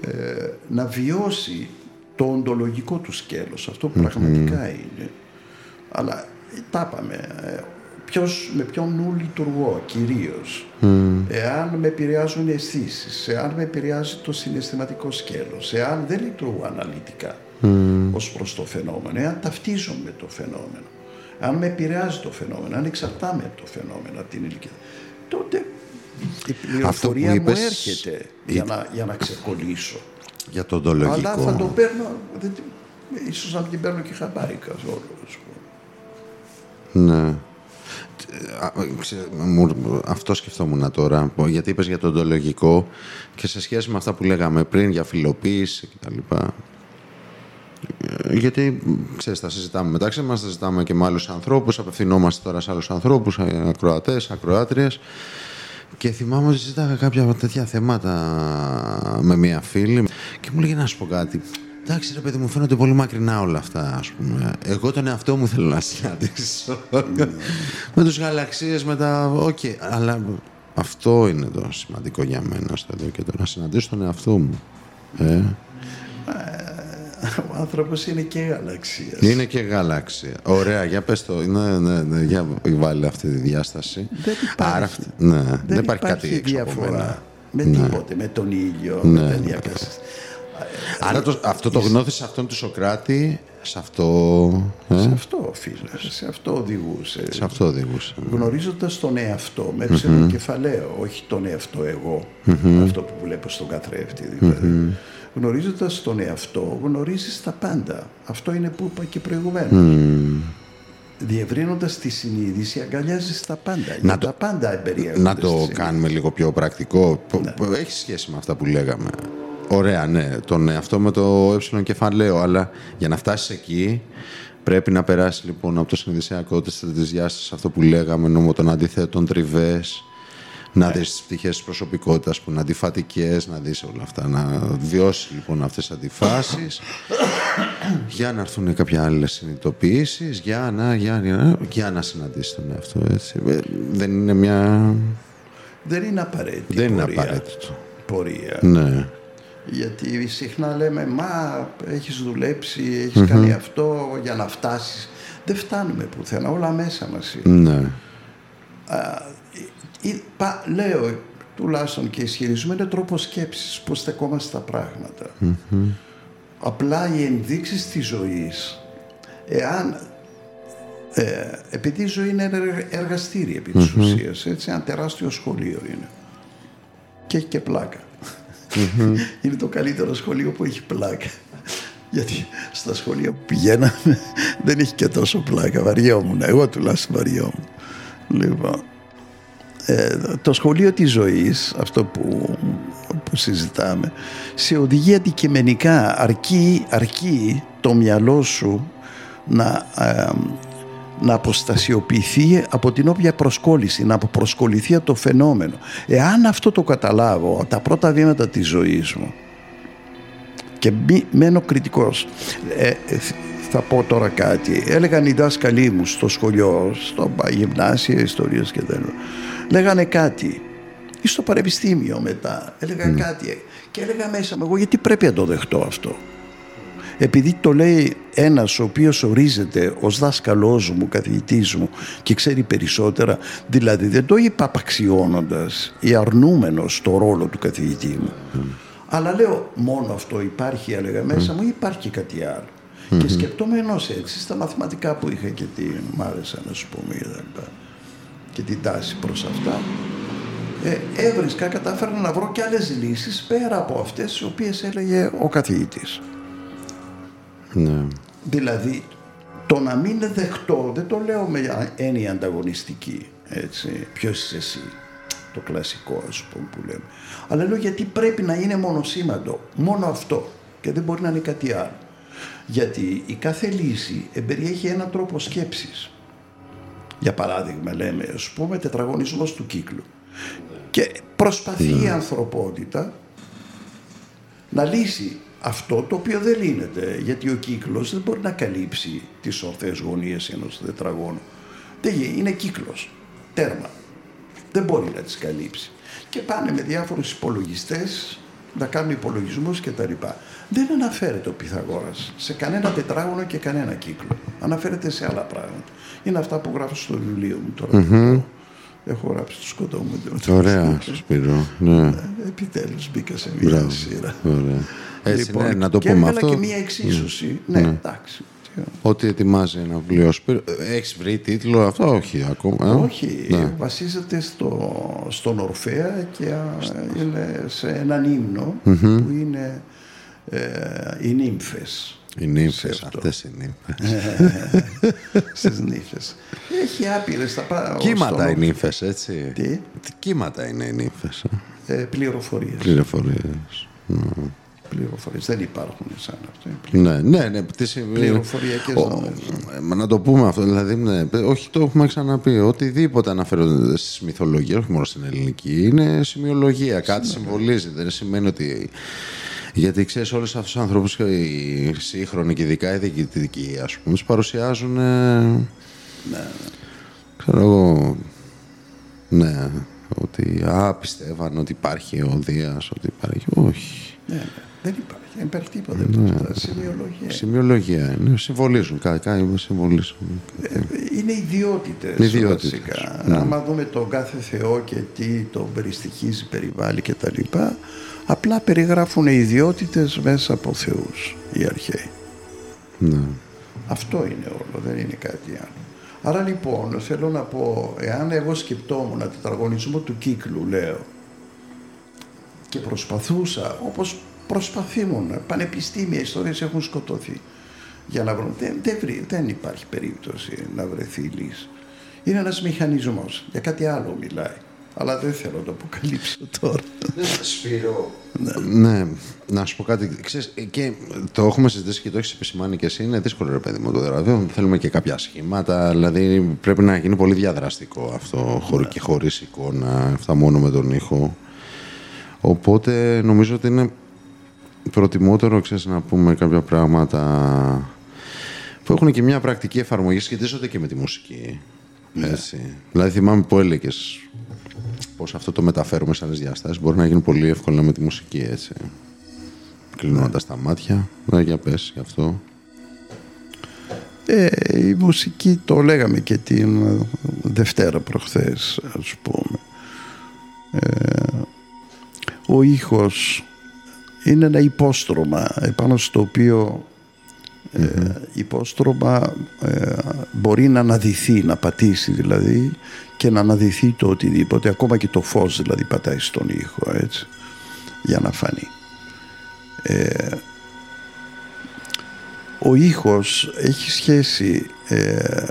ε, να βιώσει το οντολογικό του σκέλος, αυτό που πραγματικά είναι. Αλλά ε, τα είπαμε, ε, ποιος, με ποιον νου λειτουργώ κυρίως. Εάν με επηρεάζουν οι αισθήσεις, εάν με επηρεάζει το συναισθηματικό σκέλος, εάν δεν λειτουργώ αναλυτικά ως προς το φαινόμενο, εάν ταυτίζομαι με το φαινόμενο, αν με επηρεάζει το φαινόμενο, αν εξαρτάμαι από το φαινόμενο, από την ηλικία, τότε η πληροφορία μου είπες, έρχεται για, να, για να ξεκολλήσω. Για το οντολογικό. Αλλά θα το παίρνω, δεν, την- ίσως να την παίρνω και χαμπάρι καθόλου. ας πούμε. Ναι. Α, ξέ- μου- Αυτό σκεφτόμουν τώρα, γιατί είπες για το οντολογικό και σε σχέση με αυτά που λέγαμε πριν για φιλοποίηση κτλ. Ε, Γιατί, ξέρεις, τα συζητάμε μεταξύ μας, τα συζητάμε και με άλλους ανθρώπους, απευθυνόμαστε τώρα σε άλλους ανθρώπους, ε, ακροατές, ακροάτριες. Και θυμάμαι ότι συζήταγα κάποια τέτοια θέματα με μία φίλη και μου λέγε να σου πω κάτι. Εντάξει, ρε παιδί μου, φαίνονται πολύ μακρινά όλα αυτά, ας πούμε. Εγώ τον εαυτό μου θέλω να συναντήσω. με τους γαλαξίες, με τα... Οκ, αλλά αυτό είναι το σημαντικό για μένα στο εδώ και τώρα. Να συναντήσω τον εαυτό μου. Ε, Ο άνθρωπος είναι και γαλαξίας. είναι και γαλαξία. Ωραία, για πες το. Ναι, ναι, ναι, για βάλει αυτή τη διάσταση. Δεν υπάρχει. Άρα, αυτή- ναι, δεν, υπάρχει, κάτι έξω από διαφορά μένα. με Ναι. τίποτε, με τον ήλιο, Ναι, με τα ναι. διαστάσεις. Άρα το, αυτό το γνώθι σαυτόν του Σοκράτη, σε αυτό, ε, Σε αυτό, φίλε, σε αυτό οδηγούσε. σε αυτό οδηγούσε. Γνωρίζοντας τον εαυτό, με ψευδο κεφαλαίο, όχι τον εαυτό εγώ, αυτό που βλέπω στον καθρέφτη δηλαδή. Γνωρίζοντας τον εαυτό, γνωρίζεις τα πάντα. Αυτό είναι που είπα και προηγουμένως. Διευρύνοντας τη συνείδηση, αγκαλιάζεις τα πάντα. Να Να το- τα πάντα εμπεριέχονται Να στη το συνείδηση. κάνουμε λίγο πιο πρακτικό. Που- που Έχει σχέση με αυτά που λέγαμε. Ωραία, ναι. Τον εαυτό με το ε κεφαλαίο. Αλλά για να φτάσεις εκεί, πρέπει να περάσεις λοιπόν από το συνειδησιακό τη διάσταση, αυτό που λέγαμε, νόμο των αντιθέτων τριβές, να ναι. δεις τις πτυχές της προσωπικότητας που είναι αντιφατικές, να δεις όλα αυτά. Να βιώσει λοιπόν αυτές τις αντιφάσεις, για να έρθουν κάποια άλλες συνειδητοποιήσεις, για να, για, για, για να συναντήσει τον εαυτό. Έτσι. Ε, δεν είναι μια. Δεν είναι απαραίτητο. Δεν είναι απαραίτητο. Πορεία. Ναι. Γιατί συχνά λέμε, μα έχεις δουλέψει, κάνει αυτό για να φτάσεις. Δεν φτάνουμε πουθενά, όλα μέσα μας είναι. Ναι. Α, πα, λέω, τουλάχιστον και ισχυρίζουμε, είναι τρόπος σκέψης, πώς στεκόμαστε στα πράγματα. Απλά οι ενδείξεις της ζωής, εάν ε, επειδή η ζωή είναι εργαστήρι επί της ουσίας, έτσι, ένα τεράστιο σχολείο είναι. Και έχει και πλάκα. είναι το καλύτερο σχολείο που έχει πλάκα. Γιατί στα σχολεία που πηγαίναμε δεν έχει και τόσο πλάκα. Βαριόμουν. Εγώ τουλάχιστον βαριόμουν. Λοιπόν, ε, το σχολείο της ζωής, αυτό που, που συζητάμε, σε οδηγεί αντικειμενικά, αρκεί, αρκεί το μυαλό σου να, ε, να αποστασιοποιηθεί από την όποια προσκόλληση, να προσκοληθεί από το φαινόμενο. Εάν αυτό το καταλάβω, τα πρώτα βήματα της ζωής μου, και μη, μένω κριτικός, ε, θα πω τώρα κάτι. Έλεγαν οι δάσκαλοι μου στο σχολείο, στο γυμνάσιο, ιστορίες και τέτοια. Λέγανε κάτι. Ή στο πανεπιστήμιο μετά. Έλεγαν κάτι. Και έλεγα μέσα μου, εγώ γιατί πρέπει να το δεχτώ αυτό; Επειδή το λέει ένας ο οποίος ορίζεται ως δάσκαλός μου, καθηγητής μου και ξέρει περισσότερα, δηλαδή δεν το είπα απαξιώνοντας ή αρνούμενος το ρόλο του καθηγητή μου. Αλλά λέω μόνο αυτό υπάρχει έλεγα μέσα μου ή υπάρχει και κάτι άλλο. Και σκεπτόμενος έτσι στα μαθηματικά που είχα και τι μ' άρεσε να σου πούμε και την τάση προς αυτά ε, έβρισκα, κατάφερα να βρω και άλλες λύσεις πέρα από αυτές τις οποίες έλεγε ο καθηγητής. Ναι. Δηλαδή, το να μην δεχτώ, δεν το λέω με έννοια ανταγωνιστική, έτσι, ποιος είσαι εσύ, το κλασικό ας πούμε που λέμε. Αλλά λέω γιατί πρέπει να είναι μονοσήμαντο, μόνο αυτό και δεν μπορεί να είναι κάτι άλλο. Γιατί η κάθε λύση εμπεριέχει έναν τρόπο σκέψης. Για παράδειγμα λέμε, ας πούμε, τετραγωνισμός του κύκλου. Και προσπαθεί η ναι. ανθρωπότητα να λύσει αυτό το οποίο δεν λύνεται, γιατί ο κύκλος δεν μπορεί να καλύψει τις ορθές γωνίες ενός τετραγώνου. Δεν είναι κύκλος, τέρμα. Δεν μπορεί να τις καλύψει. Και πάνε με διάφορους υπολογιστές να κάνουν υπολογισμούς και τα λοιπά. Δεν αναφέρεται ο Πυθαγόρας σε κανένα τετράγωνο και κανένα κύκλο. Αναφέρεται σε άλλα πράγματα. Είναι αυτά που γράφω στο βιβλίο μου τώρα. Mm-hmm. Έχω γράψει το σκοτώ μου. Ωραία, Σπύρο. Ναι. Ε, επιτέλους μπήκα σε μια σειρά. Ωραία. Έτσι, λοιπόν, ναι, να το πούμε αυτό. Και μια εξίσωση. Ναι, ναι, ναι. εντάξει. Ότι ετοιμάζει ένα βιβλίο. Έχεις βρει τίτλο αυτό, όχι ακόμα. Ε; Όχι. Ναι. Βασίζεται στο, στον Ορφέα και είναι σε έναν ύμνο που είναι ε, οι νύμφες. Οι νύμφες, αυτές οι νύμφες. Στις νύμφες. Έχει άπειρες. Θα Κύματα οι νύμφες, έτσι. Τι; Κύματα είναι οι νύμφες. Ε, πληροφορίες. Πληροφορίες. Ναι πληροφορίες. Δεν υπάρχουν σαν αυτό. Ναι, ναι, ναι. Τις... Πληροφοριακές Μα να το πούμε αυτό, δηλαδή, ναι, όχι το έχουμε ξαναπεί. Οτιδήποτε αναφέρονται στις μυθολογίες, όχι μόνο στην ελληνική, είναι σημειολογία. Κάτι συμβολίζει. Δεν σημαίνει ότι γιατί ξέρεις, όλους αυτούς τους ανθρώπους, οι σύγχρονοι και ειδικά οι διοικητικοί, ας πούμε, τους παρουσιάζουν. Ναι. Ξέρω εγώ. Ναι. Ότι α, πιστεύαν ότι υπάρχει ο Δίας, ότι υπάρχει. Όχι. Ναι, ναι. Δεν υπάρχει. Δεν υπάρχει τίποτα. Ναι. Σημειολογία. Σημειολογία. Ναι, συμβολίζουν. Κάτι συμβολίζουν. Ε, είναι ιδιότητες. Ιδιότητες. Ναι. Άμα δούμε τον κάθε Θεό και τι τον περιστοιχίζει, περιβάλλει κτλ. Απλά περιγράφουν ιδιότητες μέσα από Θεούς οι αρχαίοι. Ναι. Αυτό είναι όλο. Δεν είναι κάτι άλλο. Άρα λοιπόν θέλω να πω, εάν εγώ σκεπτόμουν τετραγωνισμό του κύκλου, λέω, και προσπαθούσα, όπως προσπαθήμουν, πανεπιστήμια, ιστορίες έχουν σκοτωθεί για να βρουν. Δεν, δεν, δεν υπάρχει περίπτωση να βρεθεί λύση. Είναι ένας μηχανισμός, για κάτι άλλο μιλάει. Αλλά δεν θέλω να το αποκαλύψω τώρα. Σπύρο. Ναι, να σου πω κάτι. Ξέρεις, και το έχουμε συζητήσει και το έχεις επισημάνει και εσύ. Είναι δύσκολο, ρε παιδί μου, το δηλαδή. Θέλουμε και κάποια σχήματα. Δηλαδή πρέπει να γίνει πολύ διαδραστικό αυτό ναι. και χωρίς εικόνα. Αυτά μόνο με τον ήχο. Οπότε νομίζω ότι είναι προτιμότερο ξέρεις, να πούμε κάποια πράγματα που έχουν και μια πρακτική εφαρμογή, σχετίζονται και με τη μουσική. Ναι. Έτσι. Δηλαδή θυμάμαι που έλεγες πώς αυτό το μεταφέρουμε σε άλλες διαστάσεις μπορεί να γίνει πολύ εύκολα με τη μουσική έτσι. Κλείνοντας τα μάτια. Ναι, για πες γι' αυτό. Ε, η μουσική το λέγαμε και την Δευτέρα προχθές ας πούμε. Ε, ο ήχος είναι ένα υπόστρωμα επάνω στο οποίο ε, υπόστρωμα ε, μπορεί να αναδυθεί, να πατήσει δηλαδή και να αναδυθεί το οτιδήποτε, ακόμα και το φως δηλαδή πατάει στον ήχο έτσι, για να φανεί. Ε, ο ήχος έχει σχέση ε,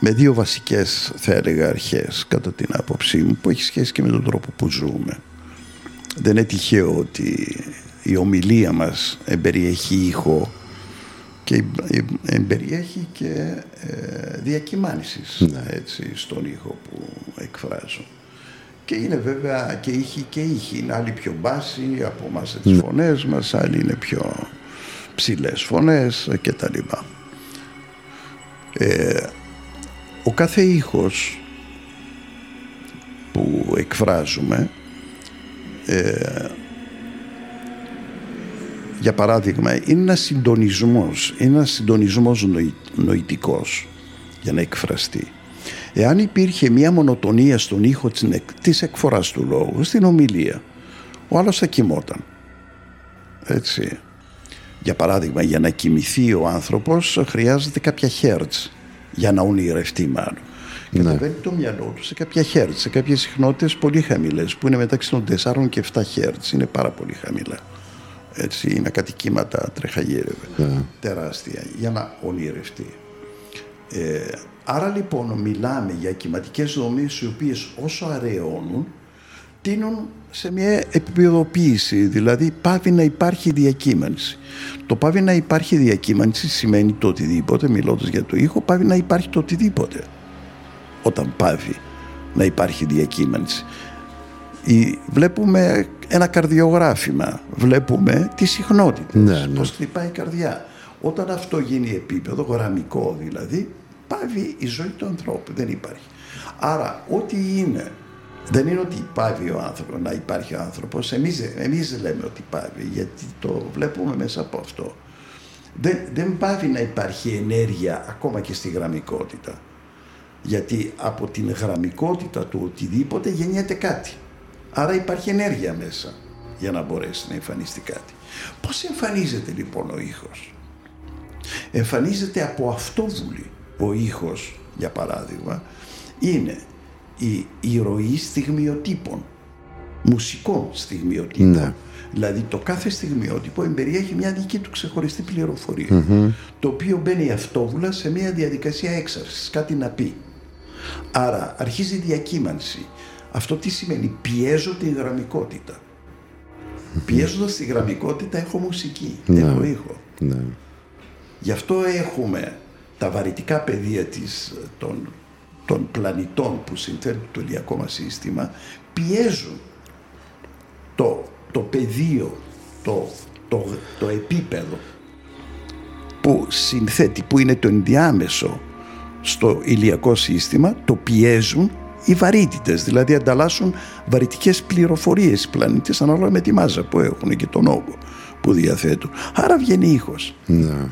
με δύο βασικές θα έλεγα αρχές κατά την άποψή μου που έχει σχέση και με τον τρόπο που ζούμε. Δεν είναι τυχαίο ότι η ομιλία μας εμπεριέχει ήχο και περιέχει και ε, διακυμάνσεις ναι. έτσι, στον ήχο που εκφράζω. Και είναι βέβαια και ήχη και ήχη. Είναι άλλοι πιο μπάση από εμάς τις ναι. φωνές μας, άλλοι είναι πιο ψηλές φωνές και τα λοιπά. Ε, ο κάθε ήχος που εκφράζουμε ε, για παράδειγμα, είναι ένας συντονισμός, είναι ένας συντονισμός νοητικός για να εκφραστεί. Εάν υπήρχε μια μονοτονία στον ήχο της εκφοράς του λόγου, στην ομιλία, ο άλλος θα κοιμόταν. Έτσι. Για παράδειγμα, για να κοιμηθεί ο άνθρωπος χρειάζεται κάποια χέρτς για να ονειρευτεί μάλλον. Ναι. Κατεβαίνει το μυαλό του σε κάποια χέρτς, σε κάποιες συχνότητες πολύ χαμηλές, που είναι μεταξύ των 4 και 7 χέρτς. Είναι πάρα πολύ χαμηλά έτσι, είναι κατοικήματα τρεχαγύρευε, yeah. τεράστια, για να ονειρευτεί. Ε, άρα λοιπόν μιλάμε για κυματικές δομές οι οποίες όσο αραιώνουν τίνουν σε μια επιπεδοποίηση, δηλαδή πάβει να υπάρχει διακύμανση. Το πάβει να υπάρχει διακύμανση σημαίνει το οτιδήποτε, μιλώντας για το ήχο, πάβει να υπάρχει το οτιδήποτε όταν πάβει να υπάρχει διακύμανση. Βλέπουμε ένα καρδιογράφημα. Βλέπουμε τις συχνότητες, ναι, ναι. πώς χτυπάει η καρδιά. Όταν αυτό γίνει επίπεδο, γραμμικό δηλαδή, πάβει η ζωή του ανθρώπου. Δεν υπάρχει. Άρα, ό,τι είναι, δεν είναι ότι πάβει ο άνθρωπος, να υπάρχει ο άνθρωπος. Εμείς, εμείς λέμε ότι πάβει, γιατί το βλέπουμε μέσα από αυτό. Δεν, δεν πάβει να υπάρχει ενέργεια ακόμα και στη γραμμικότητα. Γιατί από την γραμμικότητα του οτιδήποτε γεννιέται κάτι. Άρα υπάρχει ενέργεια μέσα για να μπορέσει να εμφανιστεί κάτι. Πώς εμφανίζεται λοιπόν ο ήχος; Εμφανίζεται από αυτόβουλη. Ο ήχος, για παράδειγμα, είναι η, η ροή στιγμιοτύπων, μουσικών στιγμιοτύπων. Ναι. Δηλαδή το κάθε στιγμιότυπο εμπεριέχει μια δική του ξεχωριστή Το οποίο μπαίνει αυτόβουλα σε μια διαδικασία έξαρσης, κάτι να πει. Άρα αρχίζει η διακύμανση αυτό τι σημαίνει, πιέζω την γραμμικότητα. Πιέζοντας τη γραμμικότητα έχω μουσική, ναι. έχω ήχο. Ναι. Γι' αυτό έχουμε τα βαρυτικά πεδία της, των, των πλανητών που συνθέτουν το ηλιακό μας σύστημα πιέζουν το, το πεδίο, το, το, το επίπεδο που συνθέτει, που είναι το ενδιάμεσο στο ηλιακό σύστημα, το πιέζουν οι βαρύτητες, δηλαδή ανταλλάσσουν βαρυτικές πληροφορίες οι πλανήτες ανάλογα με τη μάζα που έχουν και τον όγκο που διαθέτουν. Άρα βγαίνει ήχος. Ναι.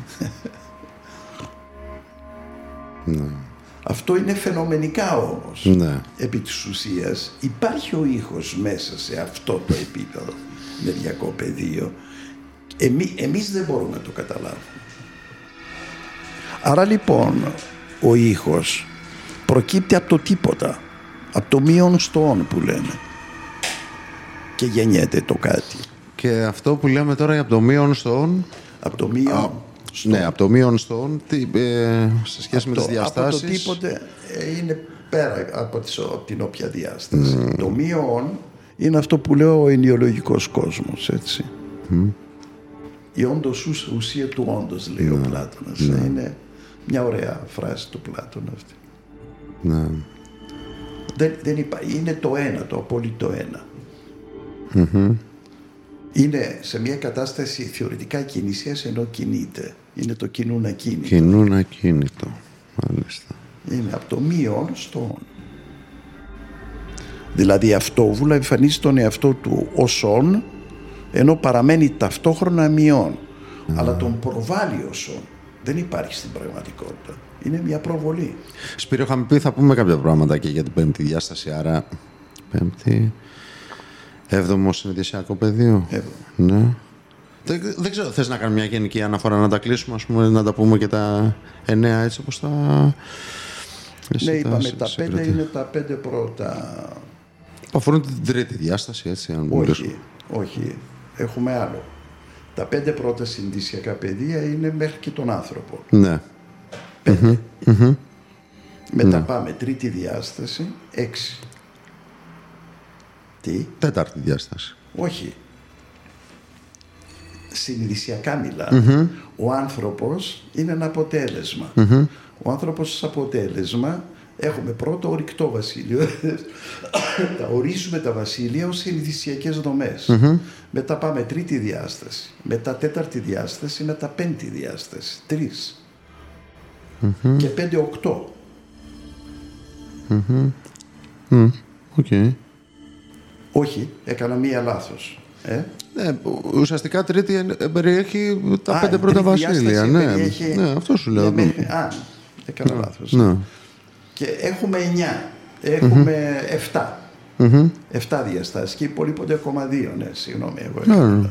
ναι. Αυτό είναι φαινομενικά όμως. Ναι. Επί της ουσίας υπάρχει ο ήχος μέσα σε αυτό το επίπεδο ενεργειακό πεδίο. Εμεί, εμείς δεν μπορούμε να το καταλάβουμε. Άρα λοιπόν ο ήχος προκύπτει από το τίποτα από το μείον στο όν που λέμε και γεννιέται το κάτι. Και αυτό που λέμε τώρα από το μείον στο όν από το μείον ναι, από το μείον στο όν ε, σε σχέση με τις διαστάσεις από το τίποτε ε, είναι πέρα από, τις, από την όποια διάσταση. Το μείον είναι αυτό που λέω ο ενιολογικός κόσμος, έτσι. Η όντως ους- ουσία του όντως, λέει ο Πλάτωνας. Είναι μια ωραία φράση του Πλάτωνα αυτή. Ναι. Δεν, δεν υπά... Είναι το ένα, το απόλυτο ένα. Είναι σε μια κατάσταση θεωρητικά κινησίας ενώ κινείται. Είναι το κινούν ακίνητο. Κινούν ακίνητο. Μάλιστα. Είναι από το μείον στο όν. Δηλαδή αυτόβουλα εμφανίζει τον εαυτό του ως όν ενώ παραμένει ταυτόχρονα μειών. Αλλά τον προβάλλει ως όν. Δεν υπάρχει στην πραγματικότητα. Είναι μια προβολή. Σπύρο, είχαμε πει θα πούμε κάποια πράγματα και για την πέμπτη διάσταση, άρα πέμπτη, έβδομος συνειδησιακό πεδίο. Έβδομο. Ναι. Δεν, δεν ξέρω, θες να κάνουμε μια γενική αναφορά να τα κλείσουμε, ας πούμε, να τα πούμε και τα εννέα έτσι όπως τα... εσύ Ναι, τα είπαμε σε- τα σε πέντε κρατεί. είναι τα πέντε πρώτα. Που αφορούν την τρίτη διάσταση, έτσι, αν μιλήσουμε. Όχι, όχι. Έχουμε άλλο. Τα πέντε πρώτα συνδυσιακά πεδία είναι μέχρι και τον άνθρωπο. Ναι. Μετά πάμε τρίτη διάσταση, έξι. Τι, Τέταρτη διάσταση. όχι. Συνειδησιακά μιλά. Ο άνθρωπος είναι ένα αποτέλεσμα. Ο άνθρωπος ως αποτέλεσμα έχουμε πρώτο ορυκτό βασίλειο. τα ορίζουμε τα βασίλεια ως συνειδησιακές δομές. Μετά πάμε τρίτη διάσταση. Μετά τέταρτη διάσταση. Μετά πέμπτη διάσταση. Τρεις. Και πέντε οκτώ. Οκ. Όχι, έκανα μία λάθος. Ε; Ναι, ουσιαστικά τρίτη εν- ε, περιέχει τα Α, πέντε η πρώτα τρίτη βασίλεια. διάσταση Ναι, περιέχει- ναι, αυτό σου λέω. Ναι, μέχρι- Α, έκανα λάθος. Ναι. Και έχουμε 9. Έχουμε 7. 7 διαστάσεις και υπολείπονται ακόμα 2. Ναι, συγγνώμη, εγώ Ναι, έκανα. ναι.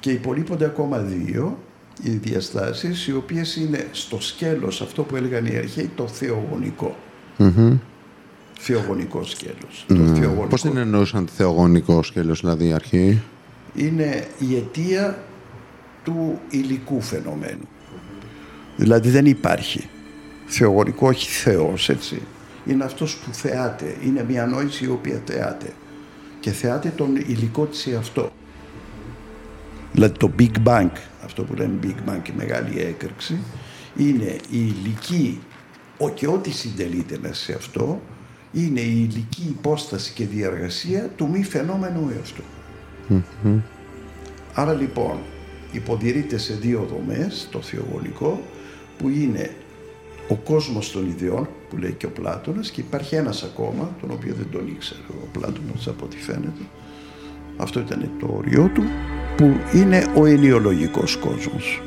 Και υπολείπονται ακόμα 2 οι διαστάσεις οι οποίες είναι στο σκέλος αυτό που έλεγαν οι αρχαίοι το θεογονικό. Θεογονικό σκέλος. Το θεογονικό Πώς την εννοούσαν τη θεογονικό σκέλος, δηλαδή η αρχή. είναι η αιτία του υλικού φαινομένου. Δηλαδή δεν υπάρχει θεογονικό, όχι Θεός, έτσι. Είναι αυτός που θεάται. Είναι μια νόηση η οποία θεάται. Και θεάται τον υλικό της εαυτό. Δηλαδή το Big Bang, αυτό που λένε Big Bang, η μεγάλη έκρηξη, είναι η υλική, ο και ό,τι συντελείται μέσα σε αυτό, είναι η υλική υπόσταση και διαργασία του μη φαινόμενου εαυτού. Άρα λοιπόν υποδηρείται σε δύο δομές, το θεογονικό, που είναι ο κόσμος των ιδεών, που λέει και ο Πλάτωνας, και υπάρχει ένας ακόμα, τον οποίο δεν τον ήξερε ο Πλάτωνας από ό,τι φαίνεται. Αυτό ήταν το όριό του, που είναι ο ενιολογικός κόσμος.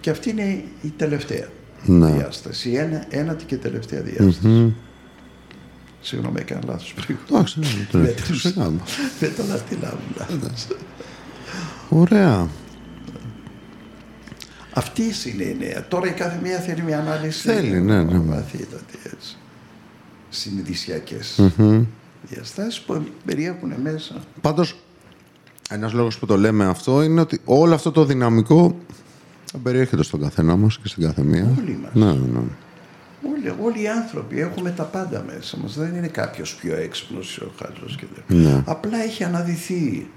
Και αυτή είναι η τελευταία Ναι. διάσταση, η ένα, ένατη και τελευταία διάσταση. Συγγνώμη, έκανα λάθος πριν. Εντάξει, ναι, ναι, Μέτρησα. σιγά. Με τον αρτιλά μου. Ωραία. Αυτή είναι η νέα. Τώρα η κάθε μία θέλει μια ανάλυση. Θέλει, ναι, ναι. Βαθύτατη έτσι. Συνειδησιακές διαστάσεις που περιέχουν μέσα. Πάντως, ένας λόγος που το λέμε αυτό είναι ότι όλο αυτό το δυναμικό περιέχεται στον καθένα μας και στην κάθε μία. Όλοι μας. Ναι, ναι. Όλοι, όλοι οι άνθρωποι έχουμε τα πάντα μέσα μας. Δεν είναι κάποιος πιο έξυπνος ή ο χάζος και δεν. Ναι. Απλά έχει αναδυθεί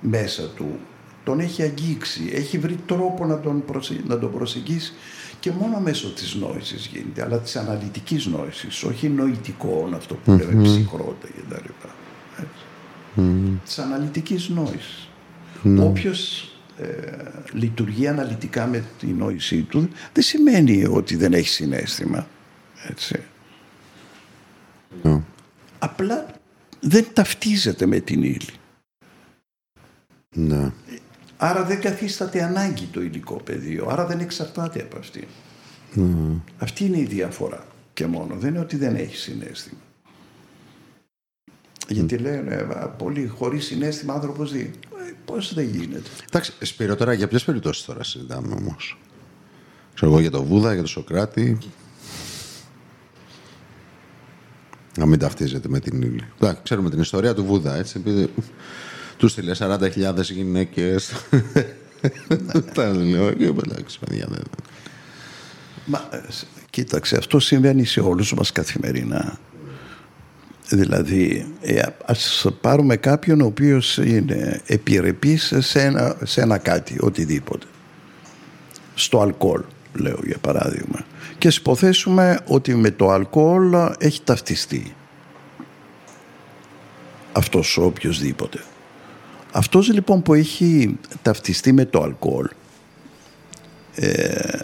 μέσα του. Τον έχει αγγίξει. Έχει βρει τρόπο να τον, προσε- να τον προσεγγίσει και μόνο μέσω της νόησης γίνεται, αλλά της αναλυτικής νόησης, όχι νοητικών, αυτό που λέμε ψυχρότητα και τα λοιπά. Έτσι. Της αναλυτικής νόησης. Όποιος ε, λειτουργεί αναλυτικά με τη νόησή του, δεν σημαίνει ότι δεν έχει συνέστημα. Έτσι. Ναι. Απλά δεν ταυτίζεται με την ύλη. Ναι. Άρα δεν καθίσταται ανάγκη το υλικό πεδίο. Άρα δεν εξαρτάται από αυτή. Αυτή είναι η διαφορά και μόνο. Δεν είναι ότι δεν έχει συνέστημα. Γιατί λένε «Α, πολύ χωρίς συνέστημα άνθρωπος δει. Ε, Πώς δεν γίνεται. Εντάξει, Σπύρο, τώρα για ποιες περιπτώσεις τώρα συζητάμε όμως; Ξέρω εγώ για το Βούδα, για το Σοκράτη. Να μην ταυτίζεται με την ύλη. Εντάξει, ξέρουμε την ιστορία του Βούδα, έτσι. Επειδή του στείλε 40.000 γυναίκες. Τα λέω και εντάξει, παιδιά. δεν- Μα, ε, σ- Κοίταξε, αυτό συμβαίνει σε όλους μας καθημερινά. Δηλαδή, ε, ας πάρουμε κάποιον ο οποίος είναι επιρρεπής σε ένα, σε ένα κάτι, οτιδήποτε. Στο αλκοόλ, λέω για παράδειγμα. Και υποθέσουμε ότι με το αλκοόλ έχει ταυτιστεί. Αυτός ο οποιοδήποτε. Αυτός λοιπόν που έχει ταυτιστεί με το αλκοόλ, ε,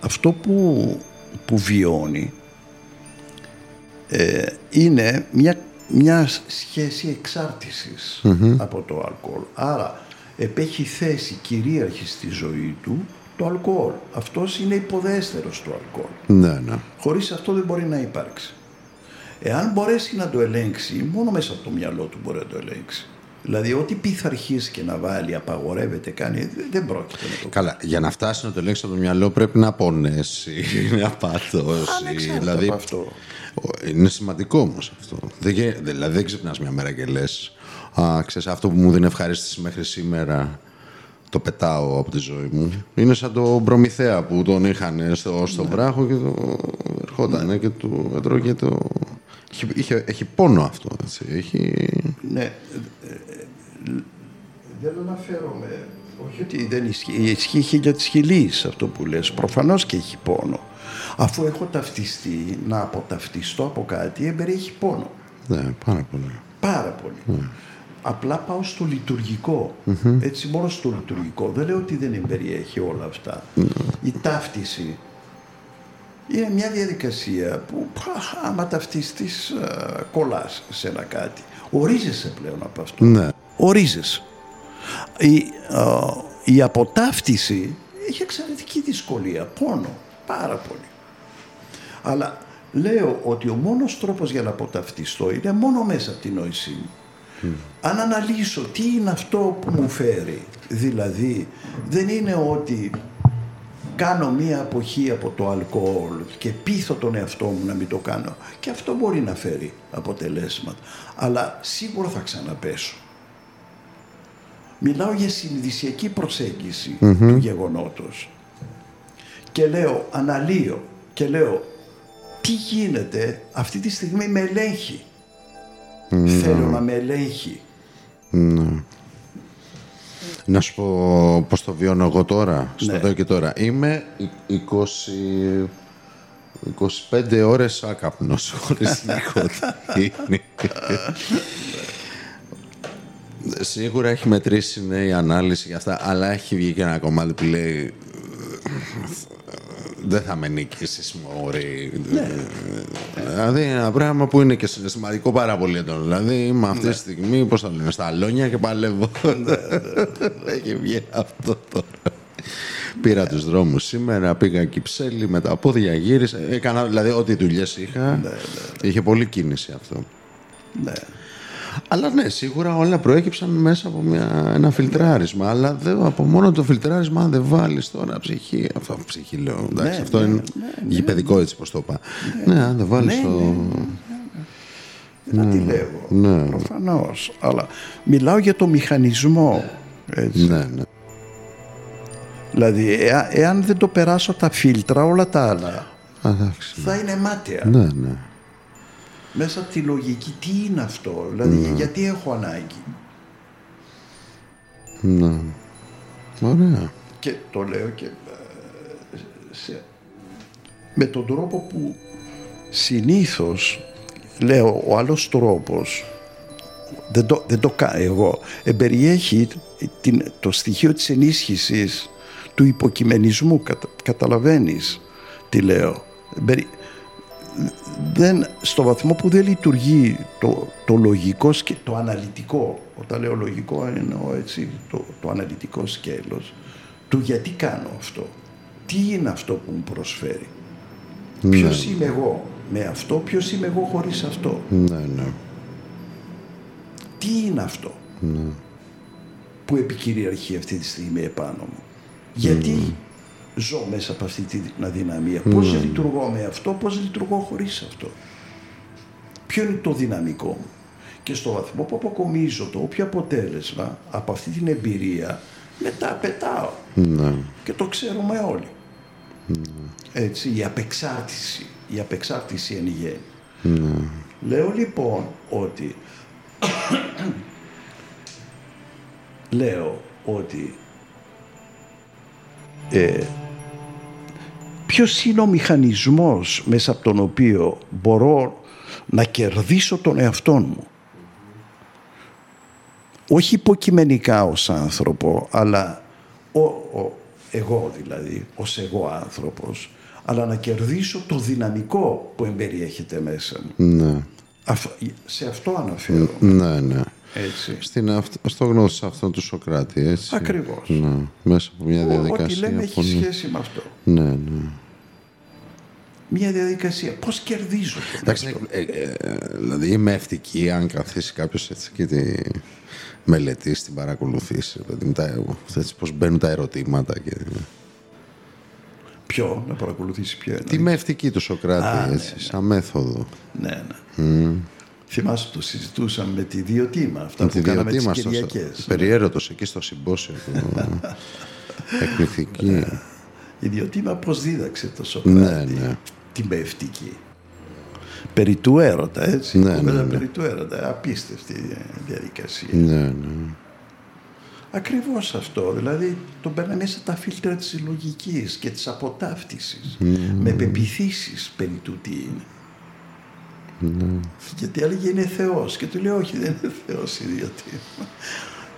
αυτό που, που βιώνει ε, είναι μια, μια σχέση εξάρτησης από το αλκοόλ. Άρα επέχει θέση κυρίαρχη στη ζωή του το αλκοόλ. Αυτός είναι υποδέστερος του αλκοόλ. Ναι, ναι. Χωρίς αυτό δεν μπορεί να υπάρξει. Εάν μπορέσει να το ελέγξει, μόνο μέσα από το μυαλό του μπορεί να το ελέγξει. Δηλαδή, ό,τι πειθαρχήσει και να βάλει, απαγορεύεται, κάνει, δεν πρόκειται να το Καλά, για να φτάσει να το ελέγξεις από το μυαλό πρέπει να πονέσει, να παθώσει. Ανεξάρτητα Δηλαδή, από αυτό. είναι σημαντικό όμως αυτό. Δεν, γε- δηλαδή, δεν ξυπνάς μια μέρα και λες. Α, ξέρεις, αυτό που μου δίνει ευχαρίστηση μέχρι σήμερα το πετάω από τη ζωή μου. Είναι σαν το Προμηθέα που τον είχαν στο, στον βράχο και το ερχόταν και του έτρωγε το... Είχε, είχε, έχει πόνο αυτό, έτσι. Έχει... Ναι, ε, ε, δεν αναφέρομαι. Όχι ότι δεν ισχύει. Ισχύει για τη χιλής αυτό που λες. Προφανώς και έχει πόνο. Αφού έχω ταυτιστεί να αποταυτιστώ από κάτι, εμπεριέχει πόνο. Ναι, πάρα πολύ. Πάρα πολύ. Απλά πάω στο λειτουργικο Έτσι, μόνο στο λειτουργικό. Δεν λέω ότι δεν εμπεριέχει όλα αυτά. Η ταύτιση είναι μια διαδικασία που πα, άμα ταυτιστείς α, κολλάς σε ένα κάτι. Ορίζεσαι πλέον από αυτό. Ναι. Ορίζεσαι. Η, α, η αποτάφτιση έχει εξαιρετική δυσκολία, πόνο, πάρα πολύ. Αλλά λέω ότι ο μόνος τρόπος για να αποταυτιστώ είναι μόνο μέσα από την νόησή μου. Αν αναλύσω τι είναι αυτό που μου φέρει, δηλαδή δεν είναι ότι κάνω μία αποχή από το αλκοόλ και πείθω τον εαυτό μου να μην το κάνω και αυτό μπορεί να φέρει αποτελέσματα, αλλά σίγουρα θα ξαναπέσω. Μιλάω για συνειδησιακή προσέγγιση του γεγονότος και λέω, αναλύω και λέω τι γίνεται αυτή τη στιγμή με ελέγχει; Θέλω να με ελέγχει. Να σου πω πώς το βιώνω εγώ τώρα, στο Ναι. εδώ και τώρα. Είμαι 20... 25 ώρες άκαπνος χωρίς νοικοτήνη. Σίγουρα έχει μετρήσει ναι, η ανάλυση για αυτά, αλλά έχει βγει και ένα κομμάτι που λέει δεν θα με νικήσεις μωρή. Δηλαδή ένα πράγμα που είναι και συναισθηματικό πάρα πολύ έντονο. Δηλαδή είμαι αυτή τη στιγμή, πώς θα λένε, στα αλόνια και παλεύω. Έχει βγει αυτό τώρα. Πήρα τους δρόμους σήμερα, πήγα Κυψέλη με τα πόδια, γύρισα. Έκανα, δηλαδή, ό,τι δουλειές είχα. Είχε πολύ κίνηση αυτό. Ναι. Αλλά ναι, σίγουρα όλα προέκυψαν μέσα από μια, ένα φιλτράρισμα. Αλλά δεν, από μόνο το φιλτράρισμα, αν δεν βάλεις τώρα ψυχή. Αυτό ψυχή λέω. Εντάξει, αυτό ναι, είναι γηπαιδικό έτσι πώ το είπα. Ναι, αν δεν βάλεις Ναι, το. Δεν τη λέγω. ναι. Προφανώς. Αλλά μιλάω για το μηχανισμό. Έτσι. Ναι, ναι. Δηλαδή, εα- εάν δεν το περάσω τα φίλτρα, όλα τα άλλα Α, Εντάξει. θα είναι μάταια. Ναι, ναι. Μέσα από τη λογική, τι είναι αυτό, δηλαδή γιατί έχω ανάγκη. ναι. Ωραία. Και το λέω και ε, σε- με τον τρόπο που συνήθως λέω ο άλλος τρόπος δεν το, δεν το κάνω εγώ εμπεριέχει την, το στοιχείο της ενίσχυσης του υποκειμενισμού κατα, καταλαβαίνεις τι λέω Εμπερι- δεν, στο βαθμό που δεν λειτουργεί το, το λογικό και το αναλυτικό όταν λέω λογικό εννοώ έτσι το, το αναλυτικό σκέλος του γιατί κάνω αυτό τι είναι αυτό που μου προσφέρει. Ποιος είμαι εγώ με αυτό ποιος είμαι εγώ χωρίς αυτό. Ναι, ναι. τι είναι αυτό που επικυριαρχεί αυτή τη στιγμή επάνω μου. Γιατί ζω μέσα από αυτή την αδυναμία. Πώς λειτουργώ με αυτό, πώς λειτουργώ χωρίς αυτό. Ποιο είναι το δυναμικό μου; Και στο βαθμό που αποκομίζω το όποιο αποτέλεσμα από αυτή την εμπειρία, μετά πετάω. ναι. Και το ξέρουμε όλοι. έτσι, η απεξάρτηση, η απεξάρτηση εν γέννη. Λέω λοιπόν ότι λέω ότι ε, ποιος είναι ο μηχανισμός μέσα από τον οποίο μπορώ να κερδίσω τον εαυτό μου; Όχι υποκειμενικά ως άνθρωπο, αλλά ο, ο, εγώ δηλαδή, ως εγώ άνθρωπος, αλλά να κερδίσω το δυναμικό που εμπεριέχεται μέσα μου. Ναι. σε αυτό αναφέρω. Ναι, ναι. Έτσι. Στην αυτ, στο γνώση αυτό του Σοκράτη, έτσι. Ακριβώς. Ναι. Μέσα από μια διαδικασία. Ό,τι λέμε έχει σχέση με αυτό. Ναι, ναι. Μια διαδικασία. Πώς κερδίζω τον Εντάξει, ε, ε, δηλαδή είμαι ευτική αν καθίσει κάποιος έτσι και τη μελετήσει, την παρακολουθήσει. Δηλαδή, τα, έτσι, πώς μπαίνουν τα ερωτήματα. Και... Ποιο, να παρακολουθήσει ποιο είναι. Τη μευτική του Σοκράτη, Α, ναι, έτσι, σαν μέθοδο. Ναι, ναι. Θυμάσαι το συζητούσαμε με τη Διωτήμα, αυτά που κάναμε τις Διωτήμα στο- Κυριακές. Περιέρωτος εκεί στο συμπόσιο του. Εκπληκτική. Η Διωτήμα πώς δίδαξε το Σοκράτη; ναι, ναι. Την πευτική. Περί του έρωτα, έτσι. Ναι, Κουβέντα ναι, ναι. Περί του έρωτα. Απίστευτη ε, διαδικασία. Ναι, ναι. Ακριβώς αυτό. Δηλαδή τον παίρνει μέσα τα φίλτρα της λογικής και της αποτάφτισης. Με πεπιθήσεις περί του τι είναι. Γιατί έλεγε είναι Θεός. Και του λέει όχι δεν είναι Θεός ιδιωτή.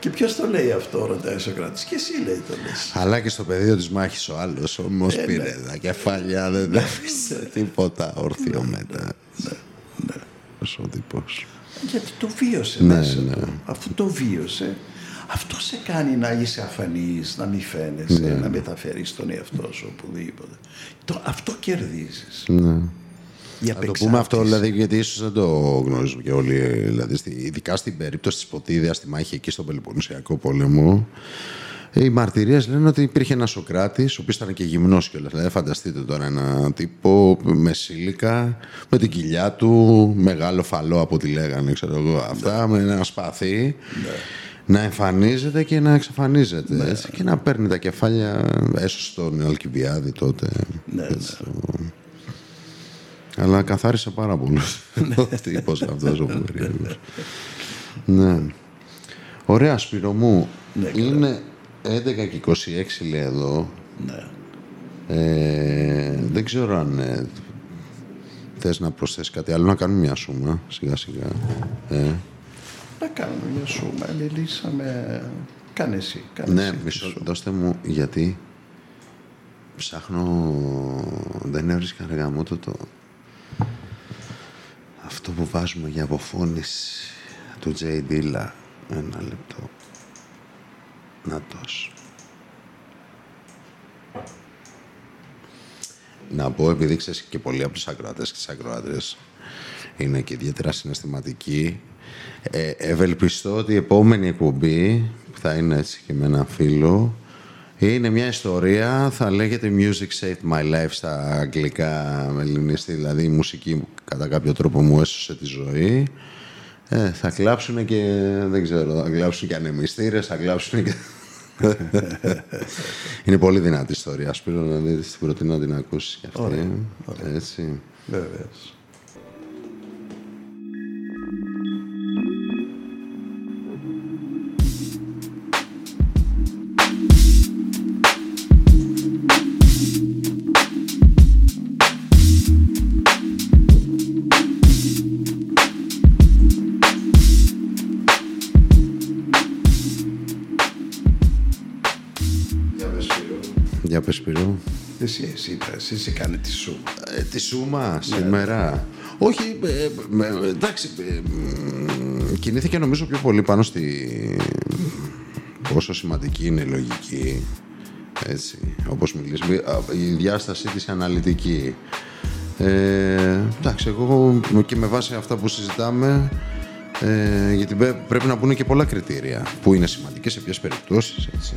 Και ποιος το λέει αυτό ρωτάει ο Σοκράτης. Και εσύ λέει το λες. Αλλά και στο πεδίο της μάχης ο άλλος όμως Ε, πήρε ναι. τα κεφάλια, δεν άφησε τίποτα όρθιο μετά. Ναι. Ο τύπος. Γιατί το βίωσε Ναι, μέσα ναι. του. Αφού το βίωσε, αυτό σε κάνει να είσαι αφανής, να μην φαίνεσαι, Ναι. να μεταφέρεις τον εαυτό σου οπουδήποτε. Το, αυτό κερδίζεις. Ναι. Η Να το πούμε αυτό, απεξάρτηση. δηλαδή, γιατί ίσως δεν το γνωρίζουμε και όλοι. Δηλαδή, στη- ειδικά στην περίπτωση της Ποτίδια, στη μάχη εκεί στον Πελοποννησιακό πόλεμο, οι μαρτυρίες λένε ότι υπήρχε ένας Σοκράτης, ο οποίος ήταν και γυμνός κιόλας. Δηλαδή, φανταστείτε τώρα ένα τύπο με σύλικα, με την κοιλιά του, μεγάλο φαλό από ό,τι λέγανε, ξέρω εγώ, αυτά, με ένα σπαθί. Να εμφανίζεται και να εξαφανίζεται. έτσι, και να παίρνει τα κεφάλια, έσω στον Αλκιβιάδη τότε. Ναι, έτσι, αλλά καθάρισε πάρα πολύ. Ο τύπος αυτός ο περίεργος. Ναι. Ωραία, Σπύρο μου. Ναι, καλά. Είναι 11 και 26 λέει εδώ. Ναι. Ε, δεν ξέρω αν ε, θες να προσθέσεις κάτι άλλο. Να κάνουμε μια σούμα, σιγά σιγά. Ε, Να κάνουμε μια σούμα. Μιλήσαμε. Κάνε εσύ. Κάνε ναι, εσύ τη μισό, σούμα. δώστε μου γιατί ψάχνω, δεν έβρισκα αργά μου το, το αυτό που βάζουμε για αποφώνηση του J. Dilla. Ένα λεπτό. Να τος. Να πω, επειδή ξέρεις και πολλοί από τους ακροατές και τις ακροάτρες είναι και ιδιαίτερα συναισθηματικοί, ε, ευελπιστώ ότι η επόμενη εκπομπή, που θα είναι έτσι και με ένα φίλο, είναι μια ιστορία, θα λέγεται Music Saved My Life στα αγγλικά με ελληνιστή, δηλαδή η μουσική που κατά κάποιο τρόπο μου έσωσε τη ζωή. Ε, θα κλάψουν και, δεν ξέρω, θα κλάψουν και ανεμιστήρες, θα κλάψουν και... είναι πολύ δυνατή ιστορία, Σπύρο, να δεις, την προτείνω να την ακούσεις και αυτή. Έτσι. Βεβαίως. Σπύρο. Εσύ, εσύ, είπες, εσύ κάνε τη σούμα. Ε, τη Σούμα σήμερα. Όχι, ε, με- εντάξει, ε, μ, κινήθηκε νομίζω πιο πολύ πάνω στη πόσο σημαντική είναι η λογική. Έτσι, όπως μιλήσουμε, η διάστασή της η αναλυτική. Ε, εντάξει, εγώ και με βάση αυτά που συζητάμε, ε, γιατί πέ- πρέπει να μπουν και πολλά κριτήρια που είναι σημαντικές σε ποιες περιπτώσεις, έτσι.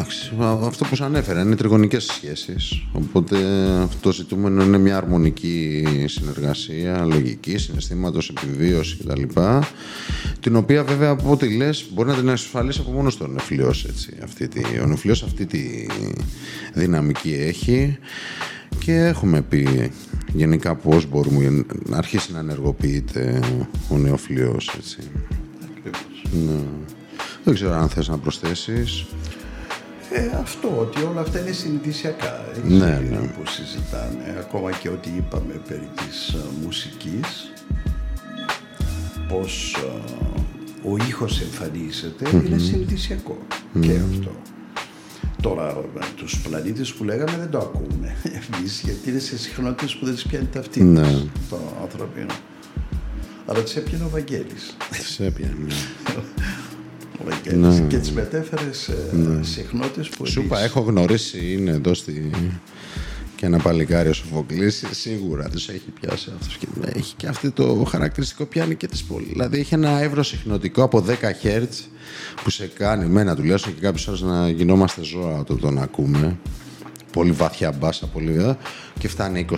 Εντάξει, αυτό που σου ανέφερα είναι τριγωνικές σχέσεις. Οπότε αυτό το ζητούμενο είναι μια αρμονική συνεργασία, λογική, συναισθήματος, επιβίωση κτλ. Την οποία βέβαια από ό,τι λες μπορεί να την ασφαλίσει από μόνος τον νεφλιός. Έτσι. Αυτή τη, ο νεφλιός αυτή τη δυναμική έχει και έχουμε πει γενικά πώς μπορούμε να αρχίσει να ενεργοποιείται ο νεοφλιός. Έτσι. Ναι. Δεν ξέρω αν θες να προσθέσεις. Ε, αυτό, ότι όλα αυτά είναι συνειδησιακά. Ναι, ναι. Που συζητάνε. Ακόμα και ό,τι είπαμε περί της ε, μουσικής. Πως ε, ο ήχος είναι συνειδησιακό. Και αυτό. Τώρα με τους πλανήτες που λέγαμε δεν το ακούμε εμείς γιατί είναι σε συχνότητες που δεν τις πιάνει ταυτή Ναι. το ανθρωπίνο. Αλλά τις έπιανε ο Βαγγέλης. Σε έπιανε. Ναι. Ο Βαγγέλης. Ναι. Και τις μετέφερες σε ναι. συχνότητες που Σου είπα, εμείς- έχω γνωρίσει, είναι εδώ στη... και ένα παλικάρι ο Σοφοκλής, σίγουρα τους έχει πιάσει αυτός και έχει και αυτό το χαρακτηριστικό πιάνει και τις πολύ. Δηλαδή έχει ένα εύρος συχνοτικό από 10 Hz που σε κάνει, εμένα τουλάχιστον και κάποιες ώρες να γινόμαστε ζώα όταν τον ακούμε. Πολύ βαθιά μπάσα, πολύ βέβαια. Και φτάνει 20-25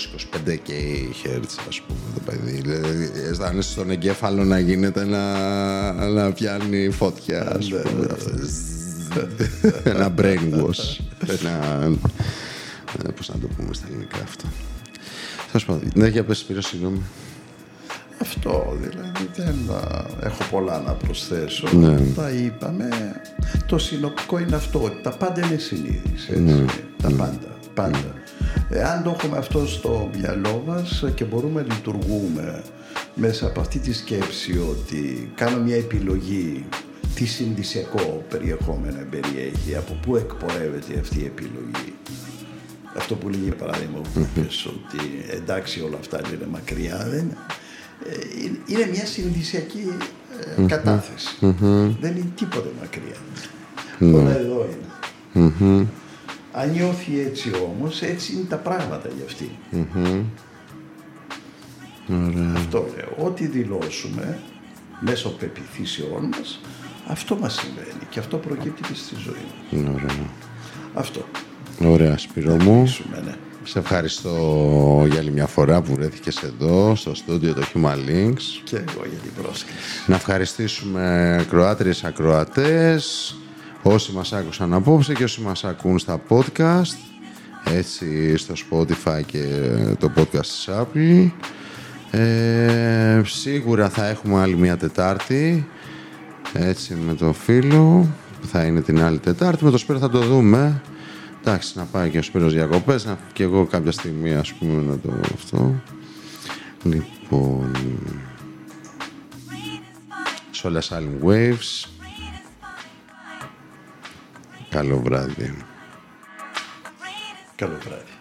και η Hz, ας πούμε, το παιδί. Δηλαδή, αισθάνεσαι στον εγκέφαλο να γίνεται να, να πιάνει φωτιά, ας πούμε. Αυτό. ένα brainwash. ένα... ε, Πώς να το πούμε στα ελληνικά αυτό. Θα σου πω, ναι, για πες, Σπύρο, συγγνώμη. Αυτό δηλαδή δεν α, έχω πολλά να προσθέσω. Ναι. Τα είπαμε. Το συνοπτικό είναι αυτό, ότι τα πάντα είναι συνείδηση. Έτσι. Ναι. Τα πάντα. πάντα. Εάν το έχουμε αυτό στο μυαλό μας και μπορούμε να λειτουργούμε μέσα από αυτή τη σκέψη ότι κάνω μια επιλογή τι συνδυσιακό περιεχόμενο περιέχει, από πού εκπορεύεται αυτή η επιλογή. Αυτό που λέγει παράδειγμα που είπες ότι εντάξει όλα αυτά είναι μακριά δεν είναι. Ε, είναι- είναι μια συνδυσιακή ε, κατάθεση. Δεν είναι τίποτε μακριά. Όλα εδώ είναι. Αν νιώθει έτσι όμως, έτσι είναι τα πράγματα για αυτή. Αυτό λέω. Ό,τι δηλώσουμε μέσω πεπιθήσεών μας, αυτό μας συμβαίνει και αυτό προκύπτει και στη ζωή μας. Είναι Ωραία. Αυτό. Ωραία, Σπύρο μου. Κλείσουμε, ναι. Σε ευχαριστώ για άλλη μια φορά που βρέθηκες εδώ, στο στούντιο το Human Links. Και εγώ για την πρόσκληση. Να ευχαριστήσουμε ακροάτριες ακροατές, όσοι μας άκουσαν απόψε και όσοι μας ακούν στα podcast, έτσι στο Spotify και το podcast της Apple. Ε, σίγουρα θα έχουμε άλλη μια Τετάρτη, έτσι με το φίλο, που θα είναι την άλλη Τετάρτη. Με το Σπύρο θα το δούμε. Εντάξει, να πάει και ο Σπύρος διακοπές, να και εγώ κάποια στιγμή ας πούμε να το αυτό. Λοιπόν, Solar Silent Waves. Καλό βράδυ. Καλό βράδυ.